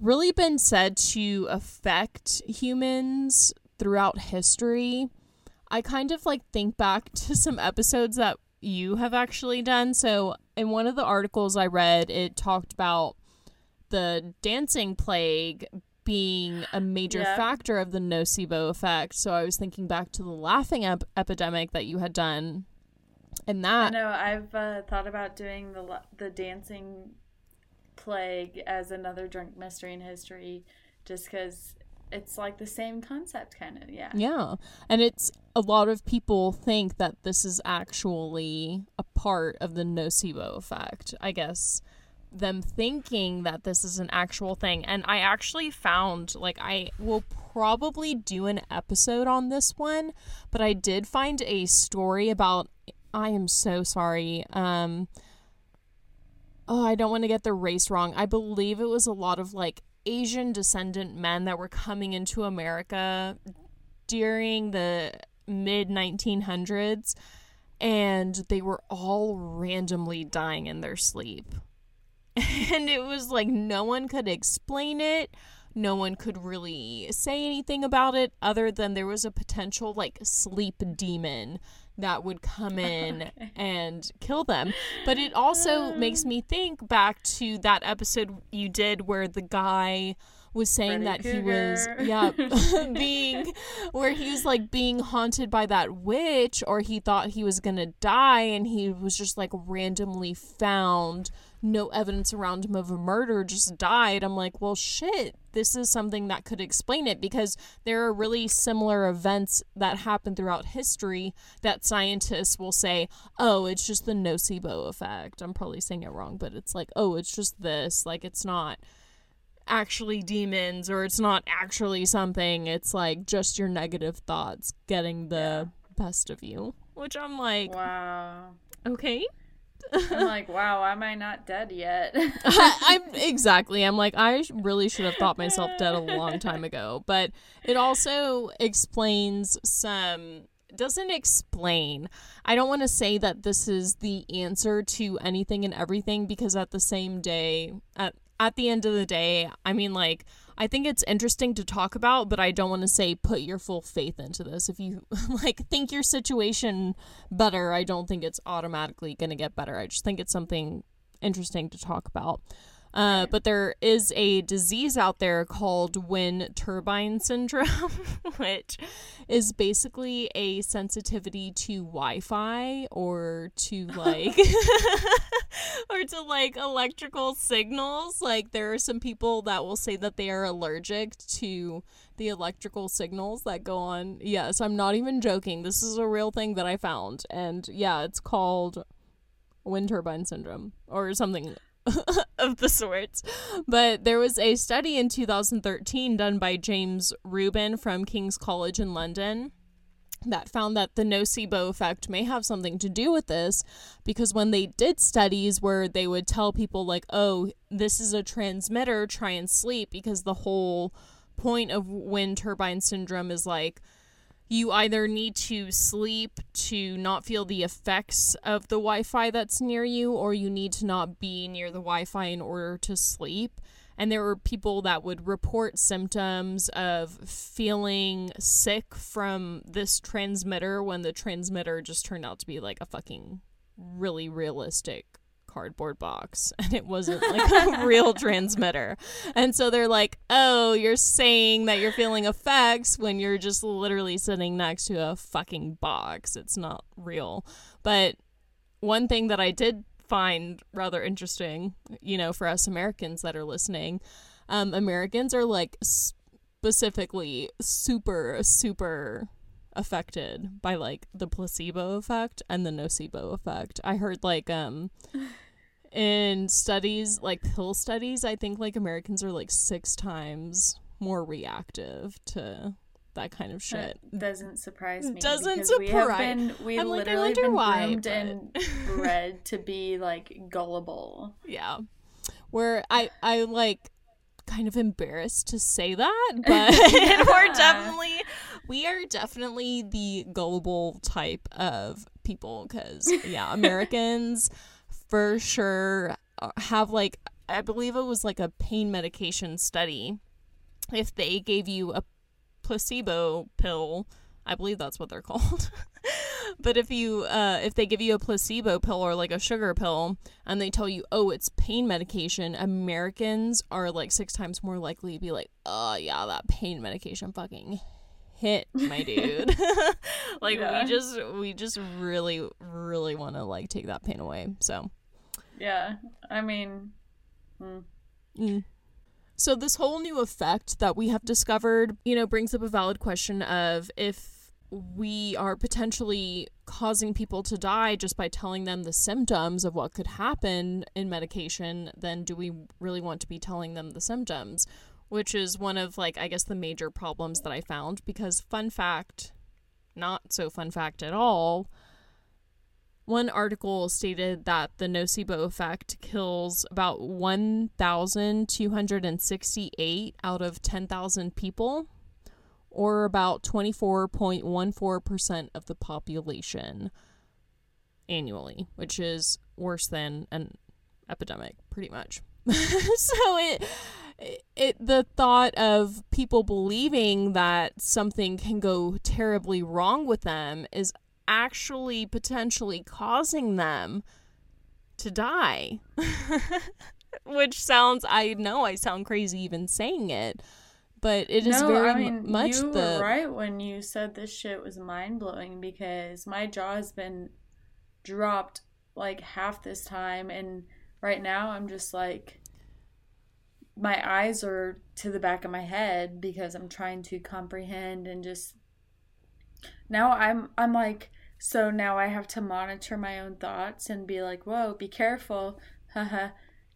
really been said to affect humans throughout history. I kind of like think back to some episodes that you have actually done. So in one of the articles I read, it talked about the dancing plague being a major Yeah. factor of the nocebo effect. So I was thinking back to the laughing ep- epidemic that you had done. And that No, I've uh, thought about doing the the dancing plague as another drunk mystery in history, just because it's like the same concept, kind of. Yeah. Yeah. And it's a lot of people think that this is actually a part of the nocebo effect. I guess them thinking that this is an actual thing. And I actually found like I will probably do an episode on this one, but I did find a story about I am so sorry. Um Oh, I don't want to get the race wrong. I believe it was a lot of like Asian descendant men that were coming into America during the mid 1900s and they were all randomly dying in their sleep. And it was like no one could explain it. No one could really say anything about it other than there was a potential like sleep demon that would come in and kill them. But it also makes um. me think back to that episode you did where the guy was saying Freddy that he was yeah being where he was like being haunted by that witch or he thought he was gonna die and he was just like randomly found no evidence around him of a murder just died i'm like well shit this is something that could explain it because there are really similar events that happen throughout history that scientists will say oh it's just the nocebo effect. I'm probably saying it wrong but it's like oh it's just this like it's not actually demons or it's not actually something. It's like just your negative thoughts getting the best of you which i'm like Wow. okay I'm like, wow, am I not dead yet? I'm exactly. I'm like I really should have thought myself dead a long time ago, but it also explains some doesn't explain. I don't want to say that this is the answer to anything and everything because at the same day at at the end of the day, I mean like I think it's interesting to talk about, but I don't want to say put your full faith into this. If you like think your situation better, I don't think it's automatically going to get better. I just think it's something interesting to talk about. Uh, but there is a disease out there called wind turbine syndrome, which is basically a sensitivity to Wi-Fi or to like or to like electrical signals. Like there are some people that will say that they are allergic to the electrical signals that go on. Yes, I'm not even joking. This is a real thing that I found, and yeah, it's called wind turbine syndrome or something of the sorts. But there was a study in 2013 done by James Rubin from King's College in London that found that the nocebo effect may have something to do with this because when they did studies where they would tell people like oh this is a transmitter try and sleep because the whole point of wind turbine syndrome is like you either need to sleep to not feel the effects of the Wi-Fi that's near you or you need to not be near the Wi-Fi in order to sleep. And there were people that would report symptoms of feeling sick from this transmitter when the transmitter just turned out to be like a fucking really realistic cardboard box and it wasn't like a real transmitter. And so they're like, "Oh, you're saying that you're feeling effects when you're just literally sitting next to a fucking box. It's not real." But one thing that I did find rather interesting, you know, for us Americans that are listening, um, Americans are like specifically super, super affected by like the placebo effect and the nocebo effect. I heard like um in studies like pill studies, I think like Americans are like 6 times more reactive to that kind of shit. That doesn't surprise me. Doesn't because We have surprise- been, I'm like, literally been why, groomed but- and bred to be like gullible. Yeah. Where I I like kind of embarrassed to say that, but we're definitely we are definitely the gullible type of people cuz yeah, Americans for sure uh, have like I believe it was like a pain medication study. If they gave you a placebo pill, I believe that's what they're called. but if you uh if they give you a placebo pill or like a sugar pill and they tell you, "Oh, it's pain medication," Americans are like 6 times more likely to be like, "Oh, yeah, that pain medication fucking hit, my dude." like Yeah. we just we just really really want to like take that pain away. So, Yeah. I mean, mm. Mm. So this whole new effect that we have discovered, you know, brings up a valid question of if we are potentially causing people to die just by telling them the symptoms of what could happen in medication, then do we really want to be telling them the symptoms? Which is one of like I guess the major problems that I found because fun fact, not so fun fact at all, one article stated that the nocebo effect kills about 1,268 out of 10,000 people, or about 24.14% of the population annually, which is worse than an epidemic, pretty much. so it, it the thought of people believing that something can go terribly wrong with them is actually potentially causing them to die. Which sounds, I know I sound crazy even saying it, but it is no, very I mean, much you the. were right when you said this shit was mind blowing because my jaw has been dropped like half this time, and right now I'm just like, my eyes are to the back of my head because I'm trying to comprehend and just. Now I'm I'm like so now I have to monitor my own thoughts and be like, whoa, be careful, haha.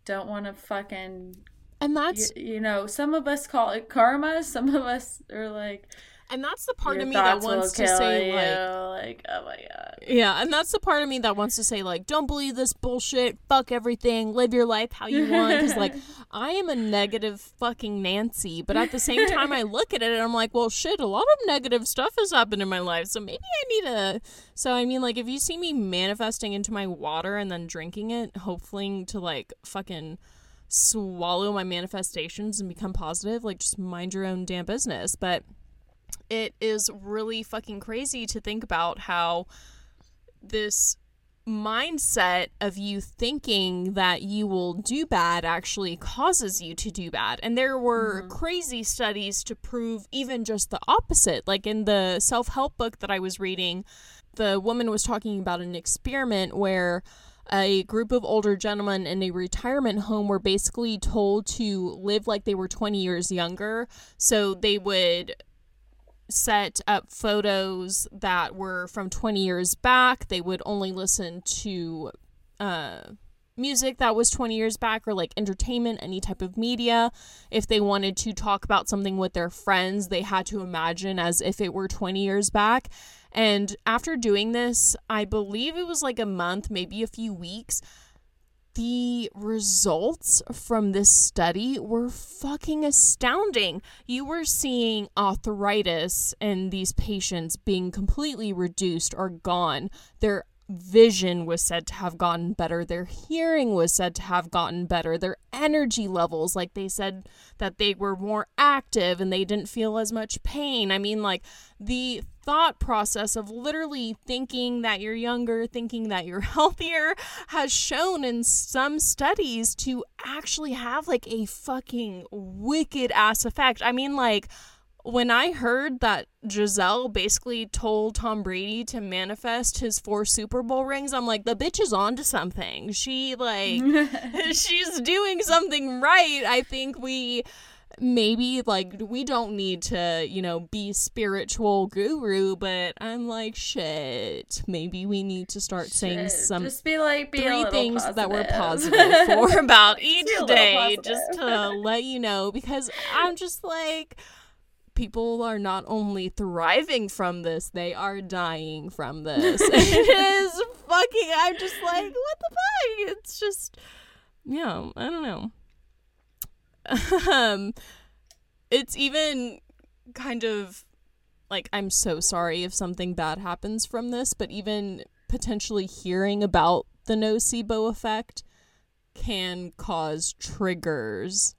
Don't want to fucking And you, that's you know, some of us call it karma. Some of us are like, and that's the part your of me that wants to say you. like like, oh my god. Yeah, and that's the part of me that wants to say like, don't believe this bullshit. Fuck everything. Live your life how you want. Because like, I am a negative fucking Nancy, but at the same time, I look at it and I'm like, well, shit. A lot of negative stuff has happened in my life, so maybe I need a. So I mean, like, if you see me manifesting into my water and then drinking it, hopefully to like fucking swallow my manifestations and become positive, like, just mind your own damn business. But it is really fucking crazy to think about how this mindset of you thinking that you will do bad actually causes you to do bad. And there were mm-hmm. crazy studies to prove even just the opposite. Like in the self help book that I was reading, the woman was talking about an experiment where a group of older gentlemen in a retirement home were basically told to live like they were 20 years younger. So they mm-hmm. would set up photos that were from 20 years back. They would only listen to uh, music that was 20 years back or like entertainment, any type of media. If they wanted to talk about something with their friends, they had to imagine as if it were 20 years back. And after doing this, I believe it was like a month, maybe a few weeks the results from this study were fucking astounding. You were seeing arthritis in these patients being completely reduced or gone. Their vision was said to have gotten better. Their hearing was said to have gotten better. Their energy levels, like they said that they were more active and they didn't feel as much pain. I mean, like the thought process of literally thinking that you're younger, thinking that you're healthier, has shown in some studies to actually have like a fucking wicked ass effect. I mean, like, when I heard that Gisele basically told Tom Brady to manifest his four Super Bowl rings, I'm like, the bitch is onto something. She, like, she's doing something right. I think we maybe like we don't need to, you know, be spiritual guru, but I'm like shit. Maybe we need to start saying Shit, some just be like be three things that we're positive. positive for about each day, just to let you know, because I'm just like, people are not only thriving from this, they are dying from this. it is fucking, I'm just like, what the fuck? It's just, yeah, I don't know. um, it's even kind of like I'm so sorry if something bad happens from this, but even potentially hearing about the nocebo effect can cause triggers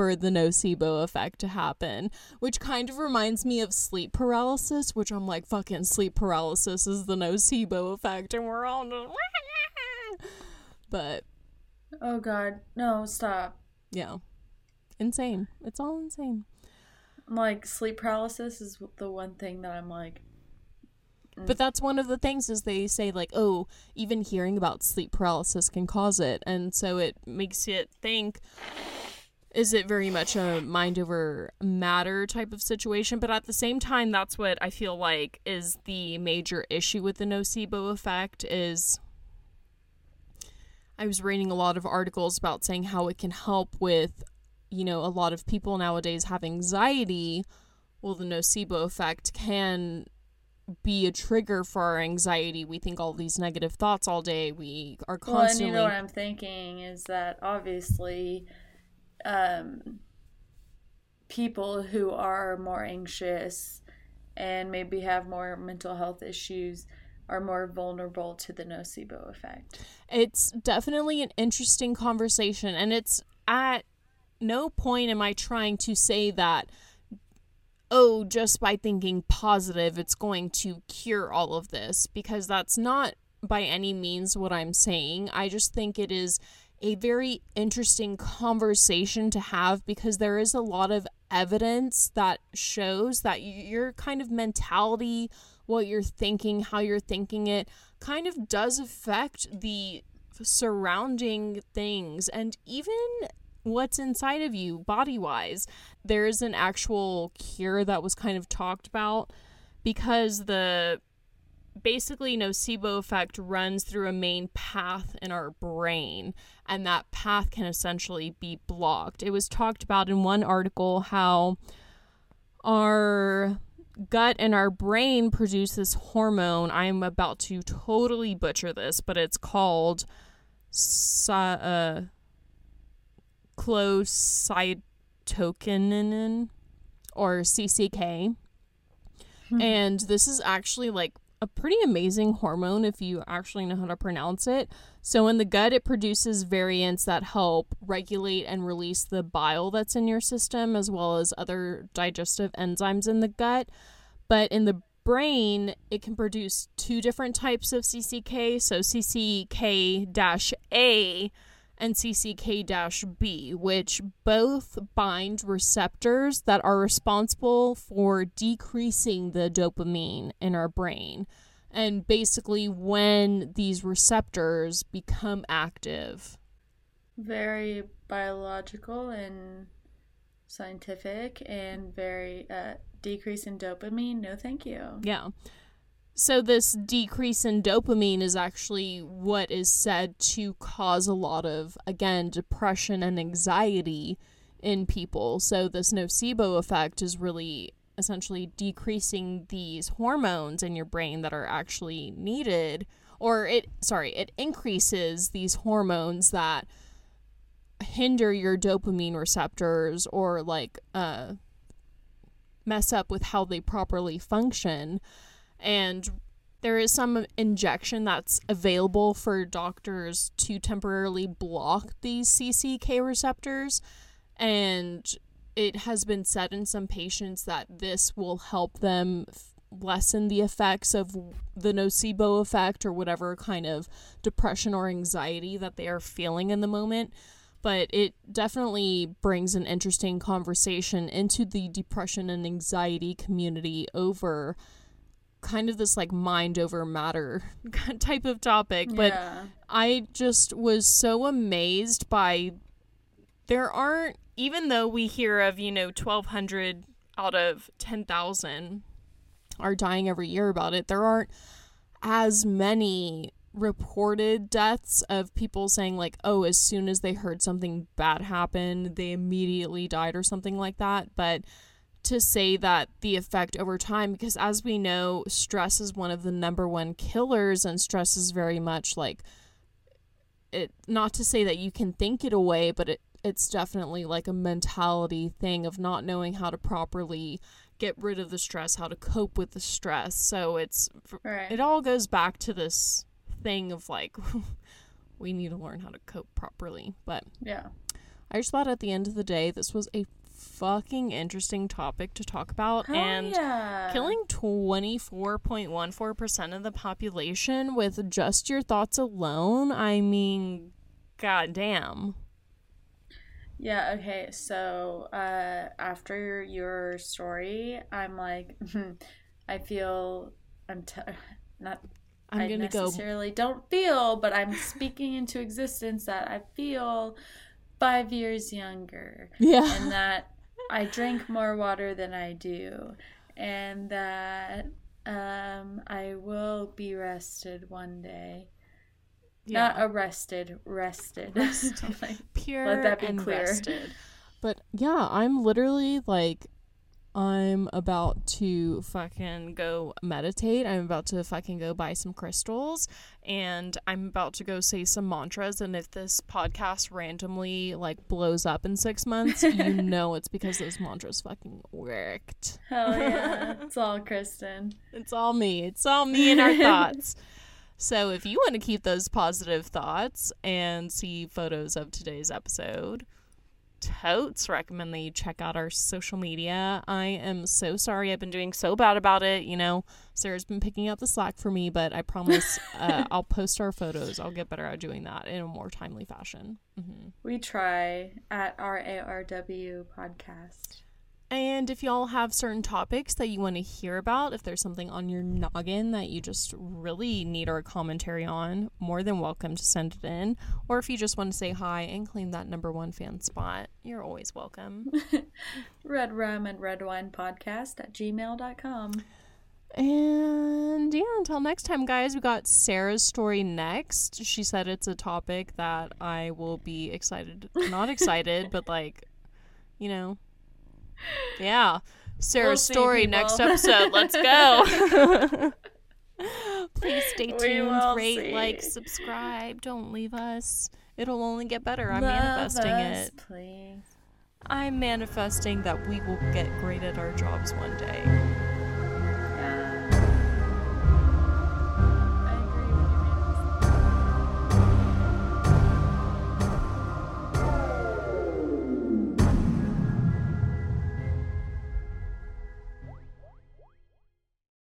for the nocebo effect to happen, which kind of reminds me of sleep paralysis, which I'm like, fucking sleep paralysis is the nocebo effect, and we're all just. But Oh god, no, stop. yeah, insane. It's all insane. Like sleep paralysis is the one thing that I'm like, mm. But that's one of the things is they say like, oh, even hearing about sleep paralysis can cause it, and so it makes you think. Is it very much a mind over matter type of situation? But at the same time, that's what I feel like is the major issue with the nocebo effect. Is I was reading a lot of articles about saying how it can help with, you know, a lot of people nowadays have anxiety. Well, the nocebo effect can be a trigger for our anxiety. We think all these negative thoughts all day. We are constantly. well, and you know what I'm thinking is that obviously, um, people who are more anxious and maybe have more mental health issues are more vulnerable to the nocebo effect. it's definitely an interesting conversation and it's at no point am I trying to say that oh just by thinking positive it's going to cure all of this because that's not by any means what I'm saying. I just think it is a very interesting conversation to have because there is a lot of evidence that shows that your kind of mentality, what you're thinking, how you're thinking it, kind of does affect the surrounding things and even what's inside of you body wise. There is an actual cure that was kind of talked about because the basically nocebo effect runs through a main path in our brain and that path can essentially be blocked. It was talked about in one article how our gut and our brain produce this hormone. I'm about to totally butcher this but it's called uh, clocytokinin or cck and this is actually like a pretty amazing hormone if you actually know how to pronounce it. So, in the gut, it produces variants that help regulate and release the bile that's in your system, as well as other digestive enzymes in the gut. But in the brain, it can produce two different types of CCK. So, CCK A and CCK B, which both bind receptors that are responsible for decreasing the dopamine in our brain. And basically, when these receptors become active, Very biological and scientific and very uh, decrease in dopamine. No, thank you. yeah. So, this decrease in dopamine is actually what is said to cause a lot of, again, depression and anxiety in people. So, this nocebo effect is really essentially decreasing these hormones in your brain that are actually needed, or it, sorry, it increases these hormones that hinder your dopamine receptors or like, uh, mess up with how they properly function and there is some injection that's available for doctors to temporarily block these CCK receptors. And it has been said in some patients that this will help them f- lessen the effects of the nocebo effect or whatever kind of depression or anxiety that they are feeling in the moment. But it definitely brings an interesting conversation into the depression and anxiety community over kind of this like mind over matter type of topic but yeah. I just was so amazed by there aren't even though we hear of, you know, 1,200 out of 10,000 are dying every year about it, there aren't as many reported deaths of people saying like oh as soon as they heard something bad happen they immediately died or something like that but to say that the effect over time because as we know stress is one of the number one killers and stress is very much like it not to say that you can think it away but it it's definitely like a mentality thing of not knowing how to properly get rid of the stress how to cope with the stress so it's Right. it all goes back to this thing of like we need to learn how to cope properly but yeah. i just thought at the end of the day this was a fucking interesting topic to talk about Hell and yeah. killing 24.14% of the population with just your thoughts alone i mean goddamn Yeah, okay. So, uh after your story, I'm like I feel I'm t- not i'm I gonna go necessarily don't feel, but I'm speaking into existence that I feel 5 years younger yeah and that I drink more water than I do and that um I will be rested one day. Not arrested, rested. like, pure Let that be and clear. rested. But yeah, I'm literally like I'm about to fucking go meditate. I'm about to fucking go buy some crystals and I'm about to go say some mantras and if this podcast randomly like blows up in 6 months, you know it's because those mantras fucking worked. hell yeah. it's all Kristen. It's all me. It's all me and our thoughts. So if you want to keep those positive thoughts and see photos of today's episode, totes recommend that you check out our social media. I am so sorry I've been doing so bad about it. You know, Sara's been picking up the slack for me, but I promise uh, I'll post our photos. I'll get better at doing that in a more timely fashion. hmm We try at RARW podcast. And if y'all have certain topics that you want to hear about, if there's something on your noggin that you just really need our commentary on, more than welcome to send it in. Or if you just want to say hi and claim that number one fan spot, you're always welcome. Red Rum and Red Wine Podcast at gmail.com. and yeah, until next time, guys, we got Sara's story next. She said it's a topic that I will be excited, not excited, but like, you know, yeah. Sara's We'll see, story next episode. Let's go. Please stay tuned, rate, like, subscribe. Don't leave us. It'll only get better. I'm Love manifesting us, it. Please. I'm manifesting that we will get great at our jobs one day.